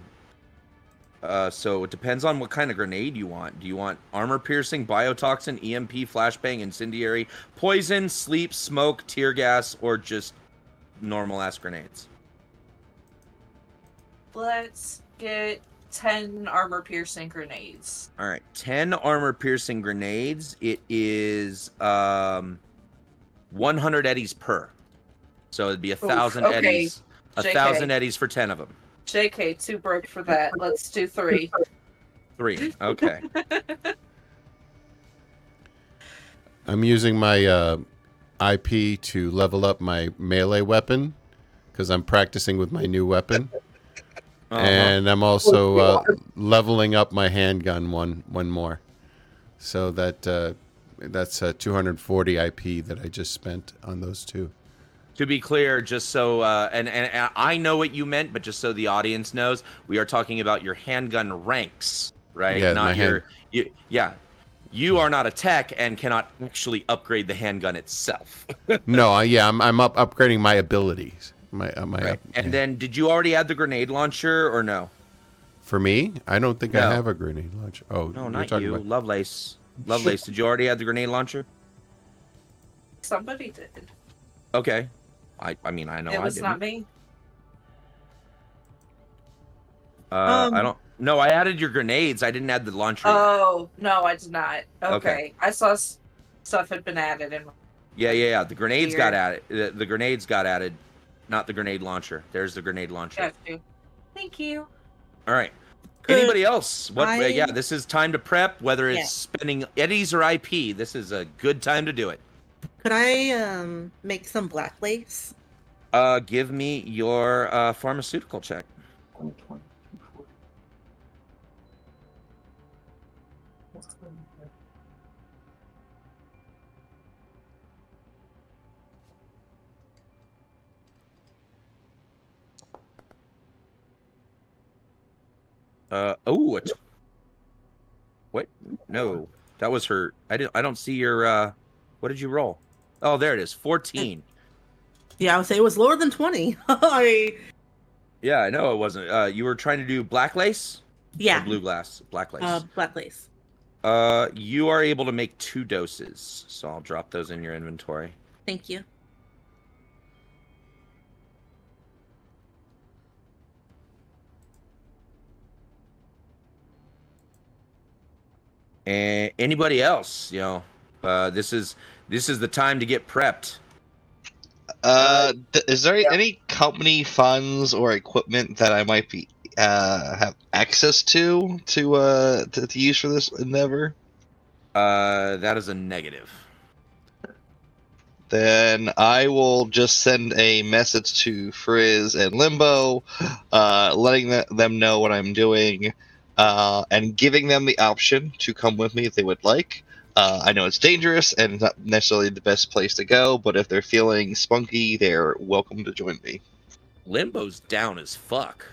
uh, so it depends on what kind of grenade you want. Do you want armor piercing, biotoxin, EMP, flashbang, incendiary, poison, sleep, smoke, tear gas, or just normal ass grenades? Let's get ten armor piercing grenades. All right, ten armor piercing grenades. It is um, one hundred eddies per, so it'd be a thousand okay. eddies. A JK. thousand eddies for ten of them. JK, too broke for that. Let's do three. Three. Okay. I'm using my uh, IP to level up my melee weapon because I'm practicing with my new weapon, Uh-huh. and I'm also uh, leveling up my handgun one one more. So that uh, that's uh, 240 IP that I just spent on those two. to be clear, just so uh, and, and and I know what you meant, but just so the audience knows, we are talking about your handgun ranks, right? Yeah, my not hand- you, yeah. You are not a tech and cannot actually upgrade the handgun itself. No, I, yeah, I'm I'm up upgrading my abilities. My uh, my Right. up- And yeah. then, did you already add the grenade launcher or no? for me, I don't think No. I have a grenade launcher. Oh, No, not you. about- Lovelace. Lovelace, did you already add the grenade launcher? Somebody did. Okay. I I mean I know it I was didn't. not me. Uh, I Um, don't No, I added your grenades. I didn't add the launcher. Oh no, I did not. Okay, Okay. I saw s- stuff had been added in. yeah, yeah, yeah. The grenades got added. The, the grenades got added, not the grenade launcher. There's the grenade launcher. Got you. Thank you. All right. Anybody else? What? I- Yeah, this is time to prep. Whether it's Yeah. spending eddies or IP, this is a good time to do it. Could I um make some black lace? Uh, give me your uh, pharmaceutical check. Uh oh, it's what? No, that was her. I didn't. I don't see your. uh What did you roll? Oh, there it is. Fourteen. Yeah, I would say it was lower than twenty. I Yeah, I know it wasn't. Uh, you were trying to do black lace. Yeah, blue glass, black lace. uh, black lace. Uh, you are able to make two doses, so I'll drop those in your inventory. Thank you. And anybody else, you know, uh, this is this is the time to get prepped. Uh, th- is there any company funds or equipment that I might be uh have access to to uh to, to use for this endeavor? Uh, that is a negative. Then I will just send a message to Frizz and Limbo, uh, letting th- them know what I'm doing, uh, and giving them the option to come with me if they would like. Uh, I know it's dangerous and not necessarily the best place to go, but if they're feeling spunky, they're welcome to join me. Limbo's down as fuck.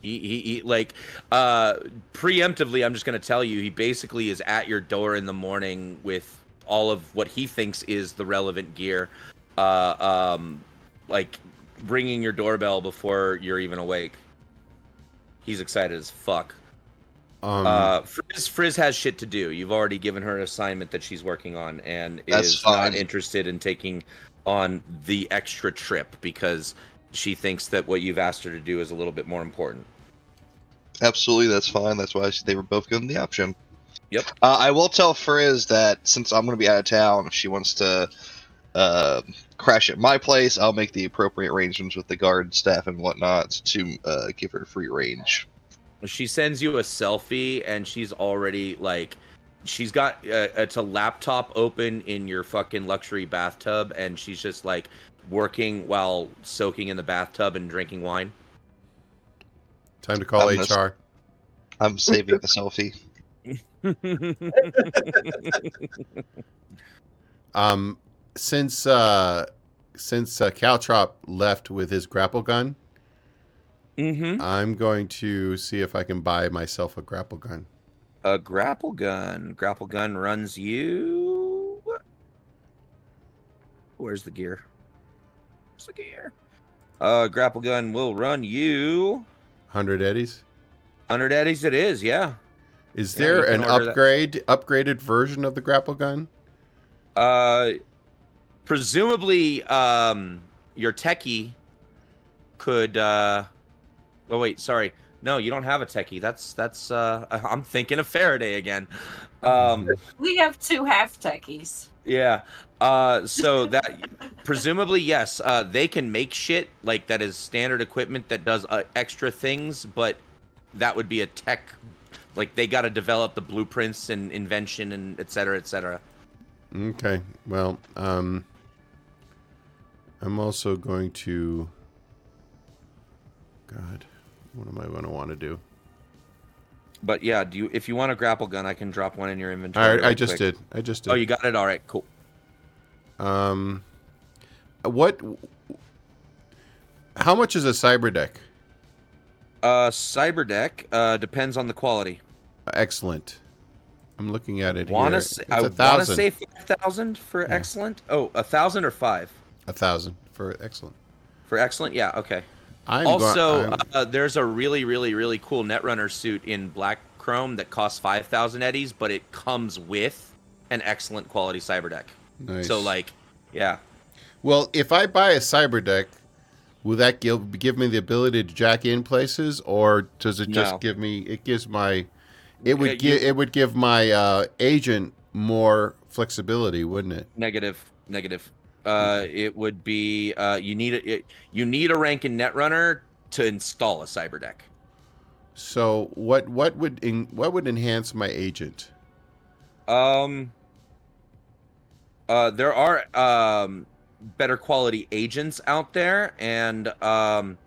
He, he, he like uh preemptively I'm just going to tell you he basically is at your door in the morning with all of what he thinks is the relevant gear uh um like ringing your doorbell before you're even awake. He's excited as fuck. Um, uh Frizz, Frizz has shit to do. You've already given her an assignment that she's working on and is fine. not interested in taking on the extra trip because she thinks that what you've asked her to do is a little bit more important. Absolutely, that's fine. That's why they were both given the option. Yep. Uh, I will tell Frizz that since I'm going to be out of town, if she wants to uh, crash at my place, I'll make the appropriate arrangements with the guard staff and whatnot to uh, give her free range. She sends you a selfie and she's already like she's got uh, it's a laptop open in your fucking luxury bathtub and she's just like working while soaking in the bathtub and drinking wine. time to call I'm HR. I'm saving the selfie. Um, since uh, since uh, Caltrop left with his grapple gun, mm-hmm. I'm going to see if I can buy myself a grapple gun. A grapple gun. Grapple gun runs you. Where's the gear? Where's the gear? Uh, grapple gun will run you. Hundred eddies. Hundred eddies. It is, yeah. Is Yeah, there an order that. upgrade upgraded version of the grapple gun? Uh, presumably, um, your techie could. Uh, oh wait, sorry. No, you don't have a techie. That's that's. Uh, I'm thinking of Faraday again. Um, We have two half techies. yeah. Uh, so that presumably yes, uh, they can make shit like that is standard equipment that does uh, extra things, but that would be a tech. Like they got to develop the blueprints and invention and et cetera, et cetera. Okay. Well, um, I'm also going to. God, what am I going to want to do? But yeah, do you if you want a grapple gun, I can drop one in your inventory. All right, I just quick. did. I just did. Oh, you got it. All right, cool. Um, what? How much is a cyber deck? Uh, Cyberdeck uh depends on the quality. Excellent. I'm looking at it Wanna here. say, It's I want to say five thousand for Yeah. excellent. Oh, a thousand or five a thousand for excellent. for excellent. Yeah, okay. I'm also, I'm- uh, there's a really, really, really cool Netrunner suit in black chrome that costs five thousand eddies, but it comes with an excellent quality Cyberdeck. nice. So, like, yeah, well, if I buy a cyber deck, will that give give me the ability to jack in places, or does it just No. give me? It gives my. It would give you- it would give my uh, agent more flexibility, wouldn't it? Negative, negative. Uh, it would be uh, you need a it, you need a rank in Netrunner to install a cyber deck. So what what would en- what would enhance my agent? Um, uh, there are um better quality agents out there, and um,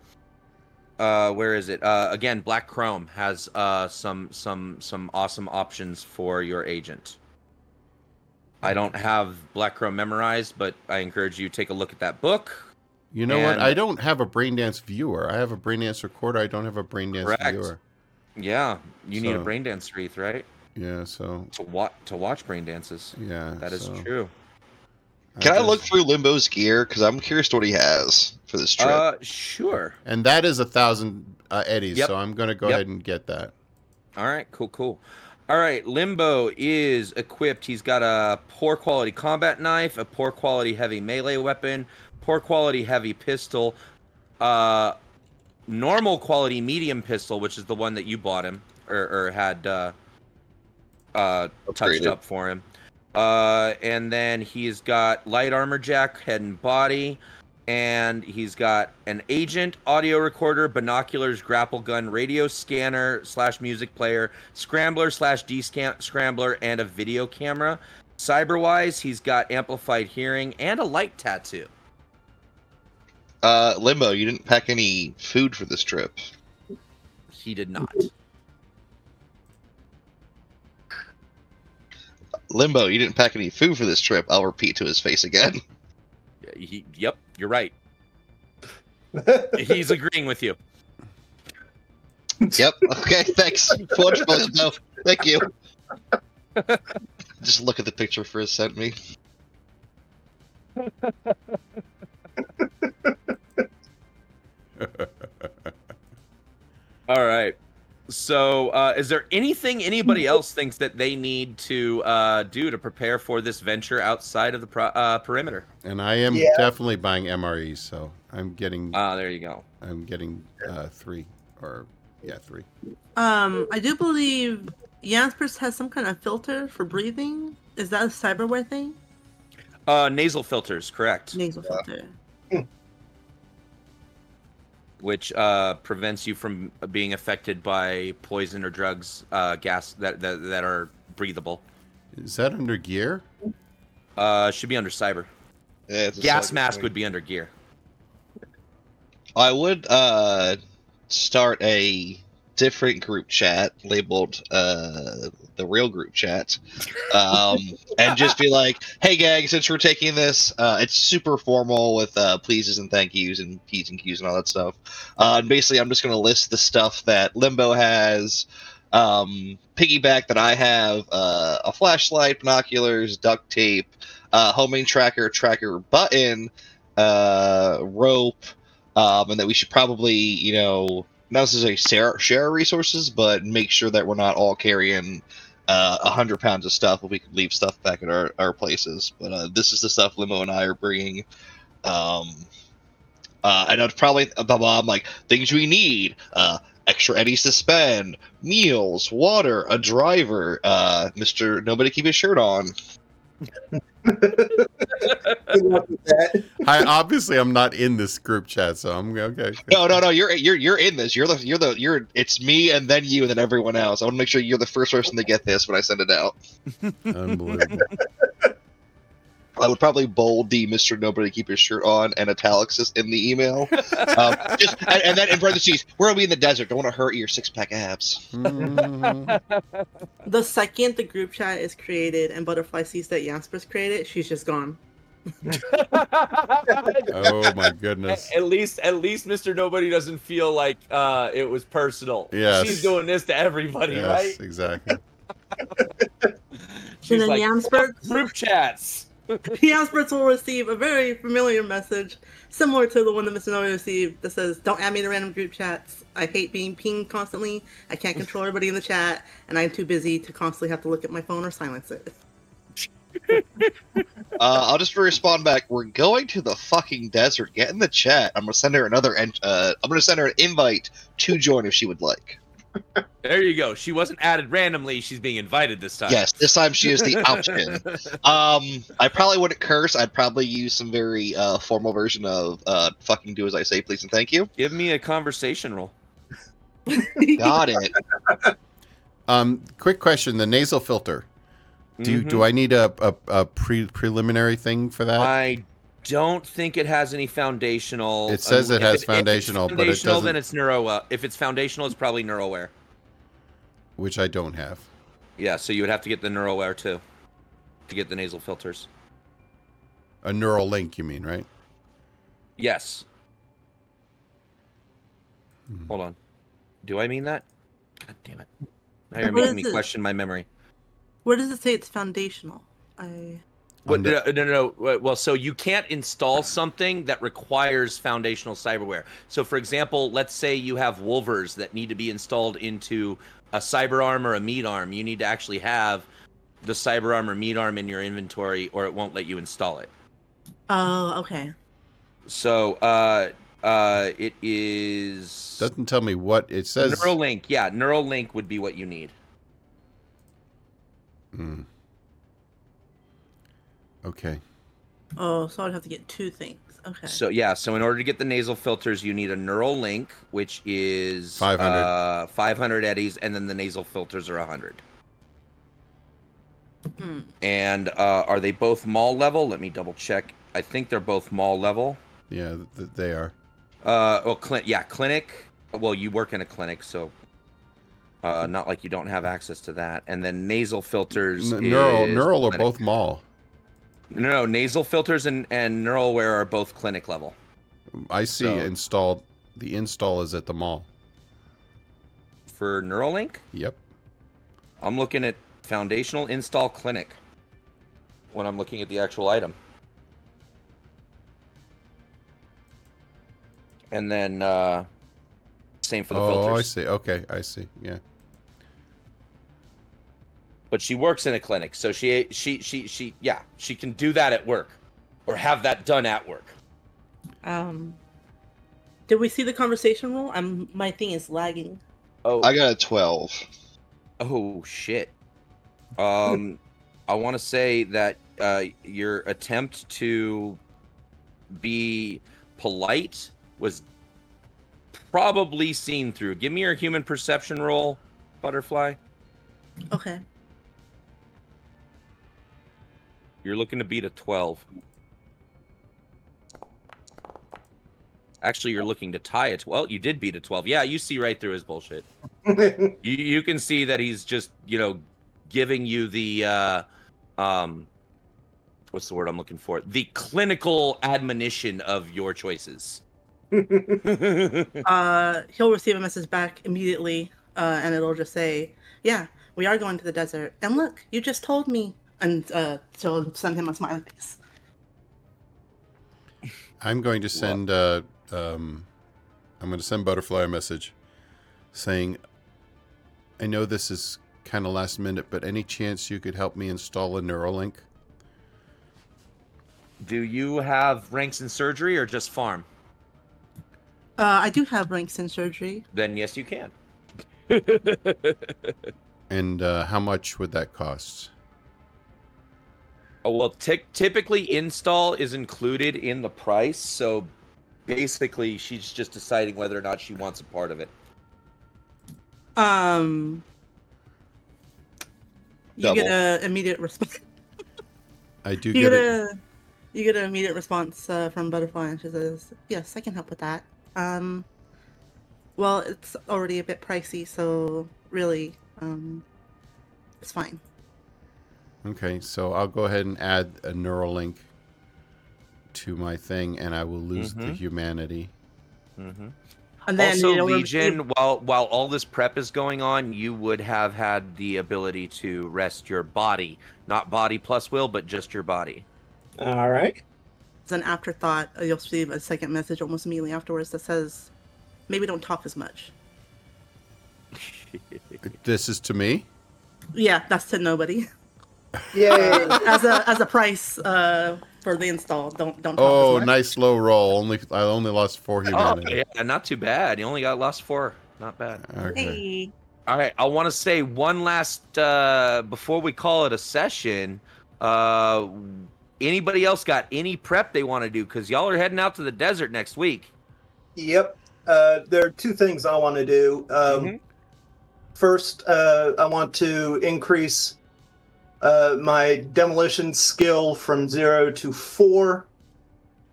uh, where is it? Uh, again, Black Chrome has uh some some some awesome options for your agent. I don't have Black Chrome memorized, but I encourage you to take a look at that book. You know what? I don't have a Braindance viewer. I have a Braindance recorder. I don't have a Braindance Correct. viewer. Yeah, you need a So- braindance wreath, right? Yeah. So To watch to watch brain dances. yeah. That is so true. Can I just- look through Limbo's gear? Because I'm curious what he has for this trip. Uh, sure. And that is a thousand uh, eddies. Yep. So I'm going to go Yep. ahead and get that. All right, cool, cool. All right, Limbo is equipped. He's got a poor quality combat knife, a poor quality heavy melee weapon, poor quality heavy pistol, uh, normal quality medium pistol, which is the one that you bought him or, or had uh, uh, touched up for him. Uh, and then he's got light armor jack, head and body, and he's got an agent, audio recorder, binoculars, grapple gun, radio scanner slash music player, scrambler slash D scrambler, and a video camera. Cyberwise, he's got amplified hearing and a light tattoo. Uh, Limbo, you didn't pack any food for this trip. He did not. Limbo, you didn't pack any food for this trip. I'll repeat to his face again. He, yep, you're right. He's agreeing with you. yep. Okay. Thanks. Much, Limbo. Thank you. Just look at the picture Frizz sent me. All right. So, uh, is there anything anybody else thinks that they need to uh, do to prepare for this venture outside of the pro- uh, perimeter? And I am Yeah. definitely buying MREs. So I'm getting Ah, there you go. I'm getting uh, three or yeah three. Um, I do believe Jaspers has some kind of filter for breathing. Is that a cyberware thing? Uh, nasal filters, correct? Nasal filter. Which uh, prevents you from being affected by poison or drugs, uh, gas that, that that are breathable. Is that under gear? Uh, should be under cyber. Yeah, it's Gas mask thing. would be under gear. I would uh start a different group chat labeled uh the real group chat um and just be like hey gang since we're taking this uh it's super formal with uh pleases and thank yous and p's and q's and all that stuff. Uh and basically i'm just going to list the stuff that limbo has um piggyback that i have uh a flashlight binoculars duct tape uh homing tracker tracker button uh rope um, and that we should probably, you know, not necessarily share, share our resources, but make sure that we're not all carrying uh, a hundred pounds of stuff if we could leave stuff back at our, our places. But uh, this is the stuff Limo and I are bringing. Um, uh, and I'd probably blah, blah, blah, I'm like things we need: uh, extra eddies to spend, meals, water, a driver. Uh, Mister, nobody keep his shirt on. Good luck with that. I obviously I'm not in this group chat, so I'm okay. No, no, no. You're you're you're in this. You're the you're the you're. It's me and then you and then everyone else. I want to make sure you're the first person to get this when I send it out. Unbelievable. I would probably bold the Mister Nobody Keep His Shirt On and italics this in the email. um, just and, and then in parentheses, we're gonna be in the desert. Don't want to hurt your six pack abs. Mhm. The second the group chat is created and Butterfly sees that Jaspers created, she's just gone. oh my goodness. At least, at least, Mister Nobody doesn't feel like uh, it was personal. Yes. she's doing this to everybody, Yes, right? exactly. She's then like, Jaspers, group chats. Jaspers will receive a very familiar message, similar to the one that Mr. Noe received, that says, "Don't add me to random group chats. I hate being pinged constantly. I can't control everybody in the chat, and I'm too busy to constantly have to look at my phone or silence it." Uh, I'll just respond back. We're going to the fucking desert. Get in the chat. I'm gonna send her another. en- Uh, I'm gonna send her an invite to join if she would like. There you go. She wasn't added randomly. She's being invited this time. Yes, this time she is the option. Um, I probably wouldn't curse. I'd probably use some very uh, formal version of uh, "fucking do as I say, please and thank you." Give me a conversation roll. Got it. Um, quick question: the nasal filter. Do Mhm. do I need a a, a pre preliminary thing for that? I don't think it has any foundational. It says it if has if it's foundational, but it doesn't- Then it's neuro. Uh, if it's foundational, it's probably NeuroWare. which I don't have. Yeah, so you would have to get the NeuroWare too, to get the nasal filters. A neural link, you mean, right? Yes. Hmm. Hold on. Do I mean that? God damn it! Now you're What making me it? question my memory. Where does it say it's foundational? I What, no, no, no, no. Well, so you can't install something that requires foundational cyberware. So, for example, let's say you have Wolvers that need to be installed into a cyber arm or a meat arm. You need to actually have the cyber arm or meat arm in your inventory, or it won't let you install it. oh okay. So, uh, uh, it is Doesn't tell me what it says. Neuralink. Yeah, Neuralink would be what you need. Hmm. Okay. Oh, so I'd have to get two things. Okay. So yeah, so in order to get the nasal filters, you need a neural link, which is 500. uh, 500 eddies, and then the nasal filters are 100. Hmm. And uh, are they both mall level? Let me double check. I think they're both mall level. Yeah, th- they are. Uh, well, cl- yeah, clinic. Well, you work in a clinic, so uh, not like you don't have access to that. And then nasal filters. N- neural, is neural are both mall. No, no, nasal filters and and NeuralWare are both clinic level. I see So- installed. The install is at the mall. For Neuralink, Yep. I'm looking at foundational install clinic when I'm looking at the actual item. And then uh same for the oh, filters. Oh, I see. Okay, I see. Yeah. But she works in a clinic, so she she she she yeah, she can do that at work or have that done at work. Um. Did we see the conversation roll? I'm my thing is lagging. Oh, I got a twelve. oh shit. Um I want to say that uh your attempt to be polite was probably seen through. Give me your human perception roll, butterfly. Okay. You're looking to beat a 12. Actually, you're looking to tie it. Well, you did beat a 12. Yeah, you see right through his bullshit. You you can see that he's just, you know, giving you the uh um what's the word I'm looking for? The clinical admonition of your choices. Uh, he'll receive a message back immediately, uh, and it'll just say, "Yeah, we are going to the desert." And look, you just told me, and uh, she'll send him a smiley face. I'm going to send. Uh, um, I'm going to send Butterfly a message, saying, "I know this is kind of last minute, but any chance you could help me install a Neuralink?" Do you have ranks in surgery or just pharm? Uh, I do have ranks in surgery. Then yes, you can. And uh, how much would that cost? Oh, well, ty- typically install is included in the price, so basically she's just deciding whether or not she wants a part of it. Um, you Double. get a immediate response. I do You get get it. a you get an immediate response uh, from Butterfly, and she says, "Yes, I can help with that." Um, well, it's already a bit pricey, so really, um, it's fine. Okay, so I'll go ahead and add a neural link to my thing, and I will lose the Mhm. humanity. Mm-hmm. And then also, you know, Legion, you- while while all this prep is going on, you would have had the ability to rest your body, not body plus will, but just your body. All right. It's an afterthought, you'll receive a second message almost immediately afterwards that says, "Maybe don't talk as much." This is to me. Yeah, that's to nobody. Yay! as a as a price uh, for the install. Don't don't. Oh, as nice slow roll. Only I only lost four Oh, humanity. yeah, not too bad. You only got lost four. Not bad. Okay. Hey. All right, I want to say one last uh, before we call it a session. Uh, anybody else got any prep they want to do? Because y'all are heading out to the desert next week. Yep. Uh, there are two things I want to do. Um, Mhm. First, uh, I want to increase uh, my demolition skill from zero to four,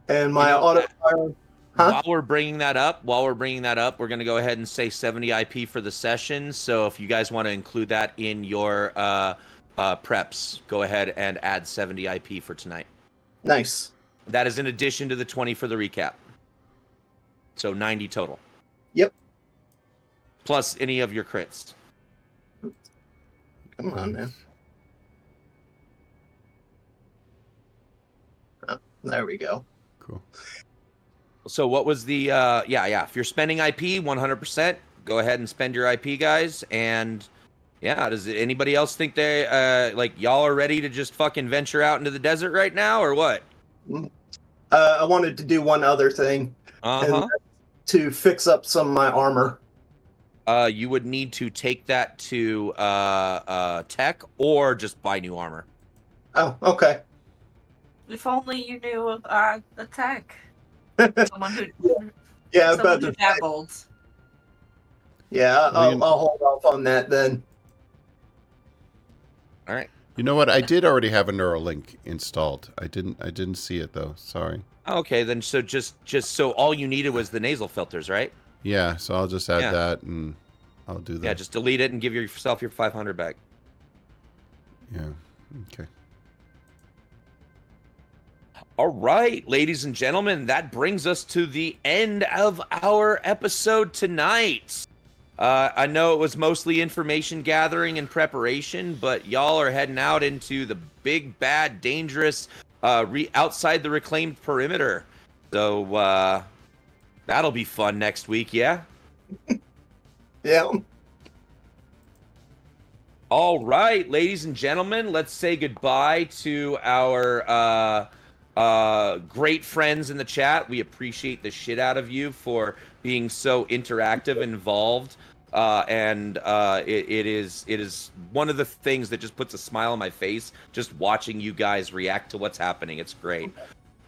and my You know, auto fire. Huh? While we're bringing that up, while we're bringing that up, we're going to go ahead and say 70 IP for the session. So if you guys want to include that in your uh, uh, preps, go ahead and add 70 IP for tonight. Nice. That is in addition to the 20 for the recap. So 90 total. Yep. Plus any of your crits. Come on, man. There we go. Cool. So what was the uh yeah, yeah, if you're spending IP 100%, go ahead and spend your IP guys and yeah, does anybody else think they uh like y'all are ready to just fucking venture out into the desert right now or what? Uh, I wanted to do one other thing Uh-huh. and to fix up some of my armor. Uh you would need to take that to uh uh tech or just buy new armor. Oh, okay. If only you knew uh, attack. Someone who, Yeah, someone about who to. dabbled. Yeah, I'll, I'll hold off on that then. All right. You know what? I did already have a Neuralink installed. I didn't. I didn't see it though. Sorry. Okay, then so just just so all you needed was the nasal filters, right? Yeah. So I'll just add Yeah. that, and I'll do that. Yeah, just delete it and give yourself your 500 back. Yeah. Okay. All right, ladies and gentlemen, that brings us to the end of our episode tonight. Uh, I know it was mostly information gathering and preparation, but y'all are heading out into the big, bad, dangerous, uh, re- outside the reclaimed perimeter. So uh, that'll be fun next week, yeah? Yeah. All right, ladies and gentlemen, let's say goodbye to our uh, great friends in the chat. We appreciate the shit out of you for being so interactive involved. Uh, and uh, it, it is it is one of the things that just puts a smile on my face just watching you guys react to what's happening. It's great.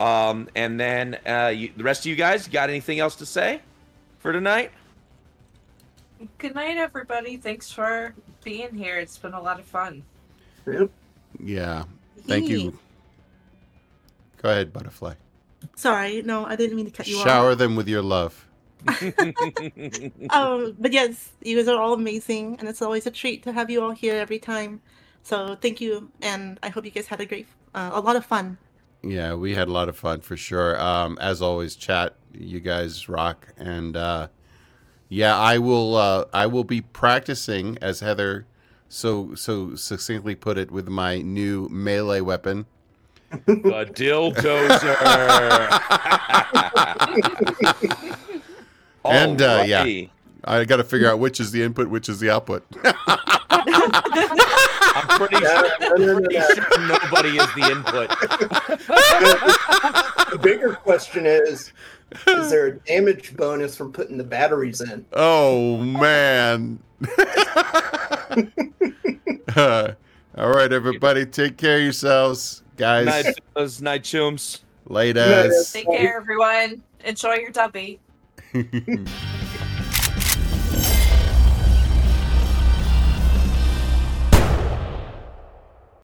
Um, and then uh, you, the rest of you guys got anything else to say for tonight? Good night, everybody. Thanks for being here. It's been a lot of fun. Yep. Yeah. Thank you. Go ahead, butterfly. Sorry, no, I didn't mean to cut you off. Shower them with your love. Um, but yes, you guys are all amazing, and it's always a treat to have you all here every time. So thank you, and I hope you guys had a great, uh, a lot of fun. Yeah, we had a lot of fun for sure. Um, as always, chat, you guys rock, and uh, yeah, I will. Uh, I will be practicing as Heather so so succinctly put it with my new melee weapon. The dildozer. And, uh, yeah. I got to figure out which is the input, which is the output. I'm pretty No, sure, no, no, no, pretty no. sure nobody is the input. The bigger question is Is there a damage bonus from putting the batteries in? oh man! All right, everybody, take care of yourselves, guys. night, fellas, night chums. Later. Take care, everyone. Enjoy your dubby.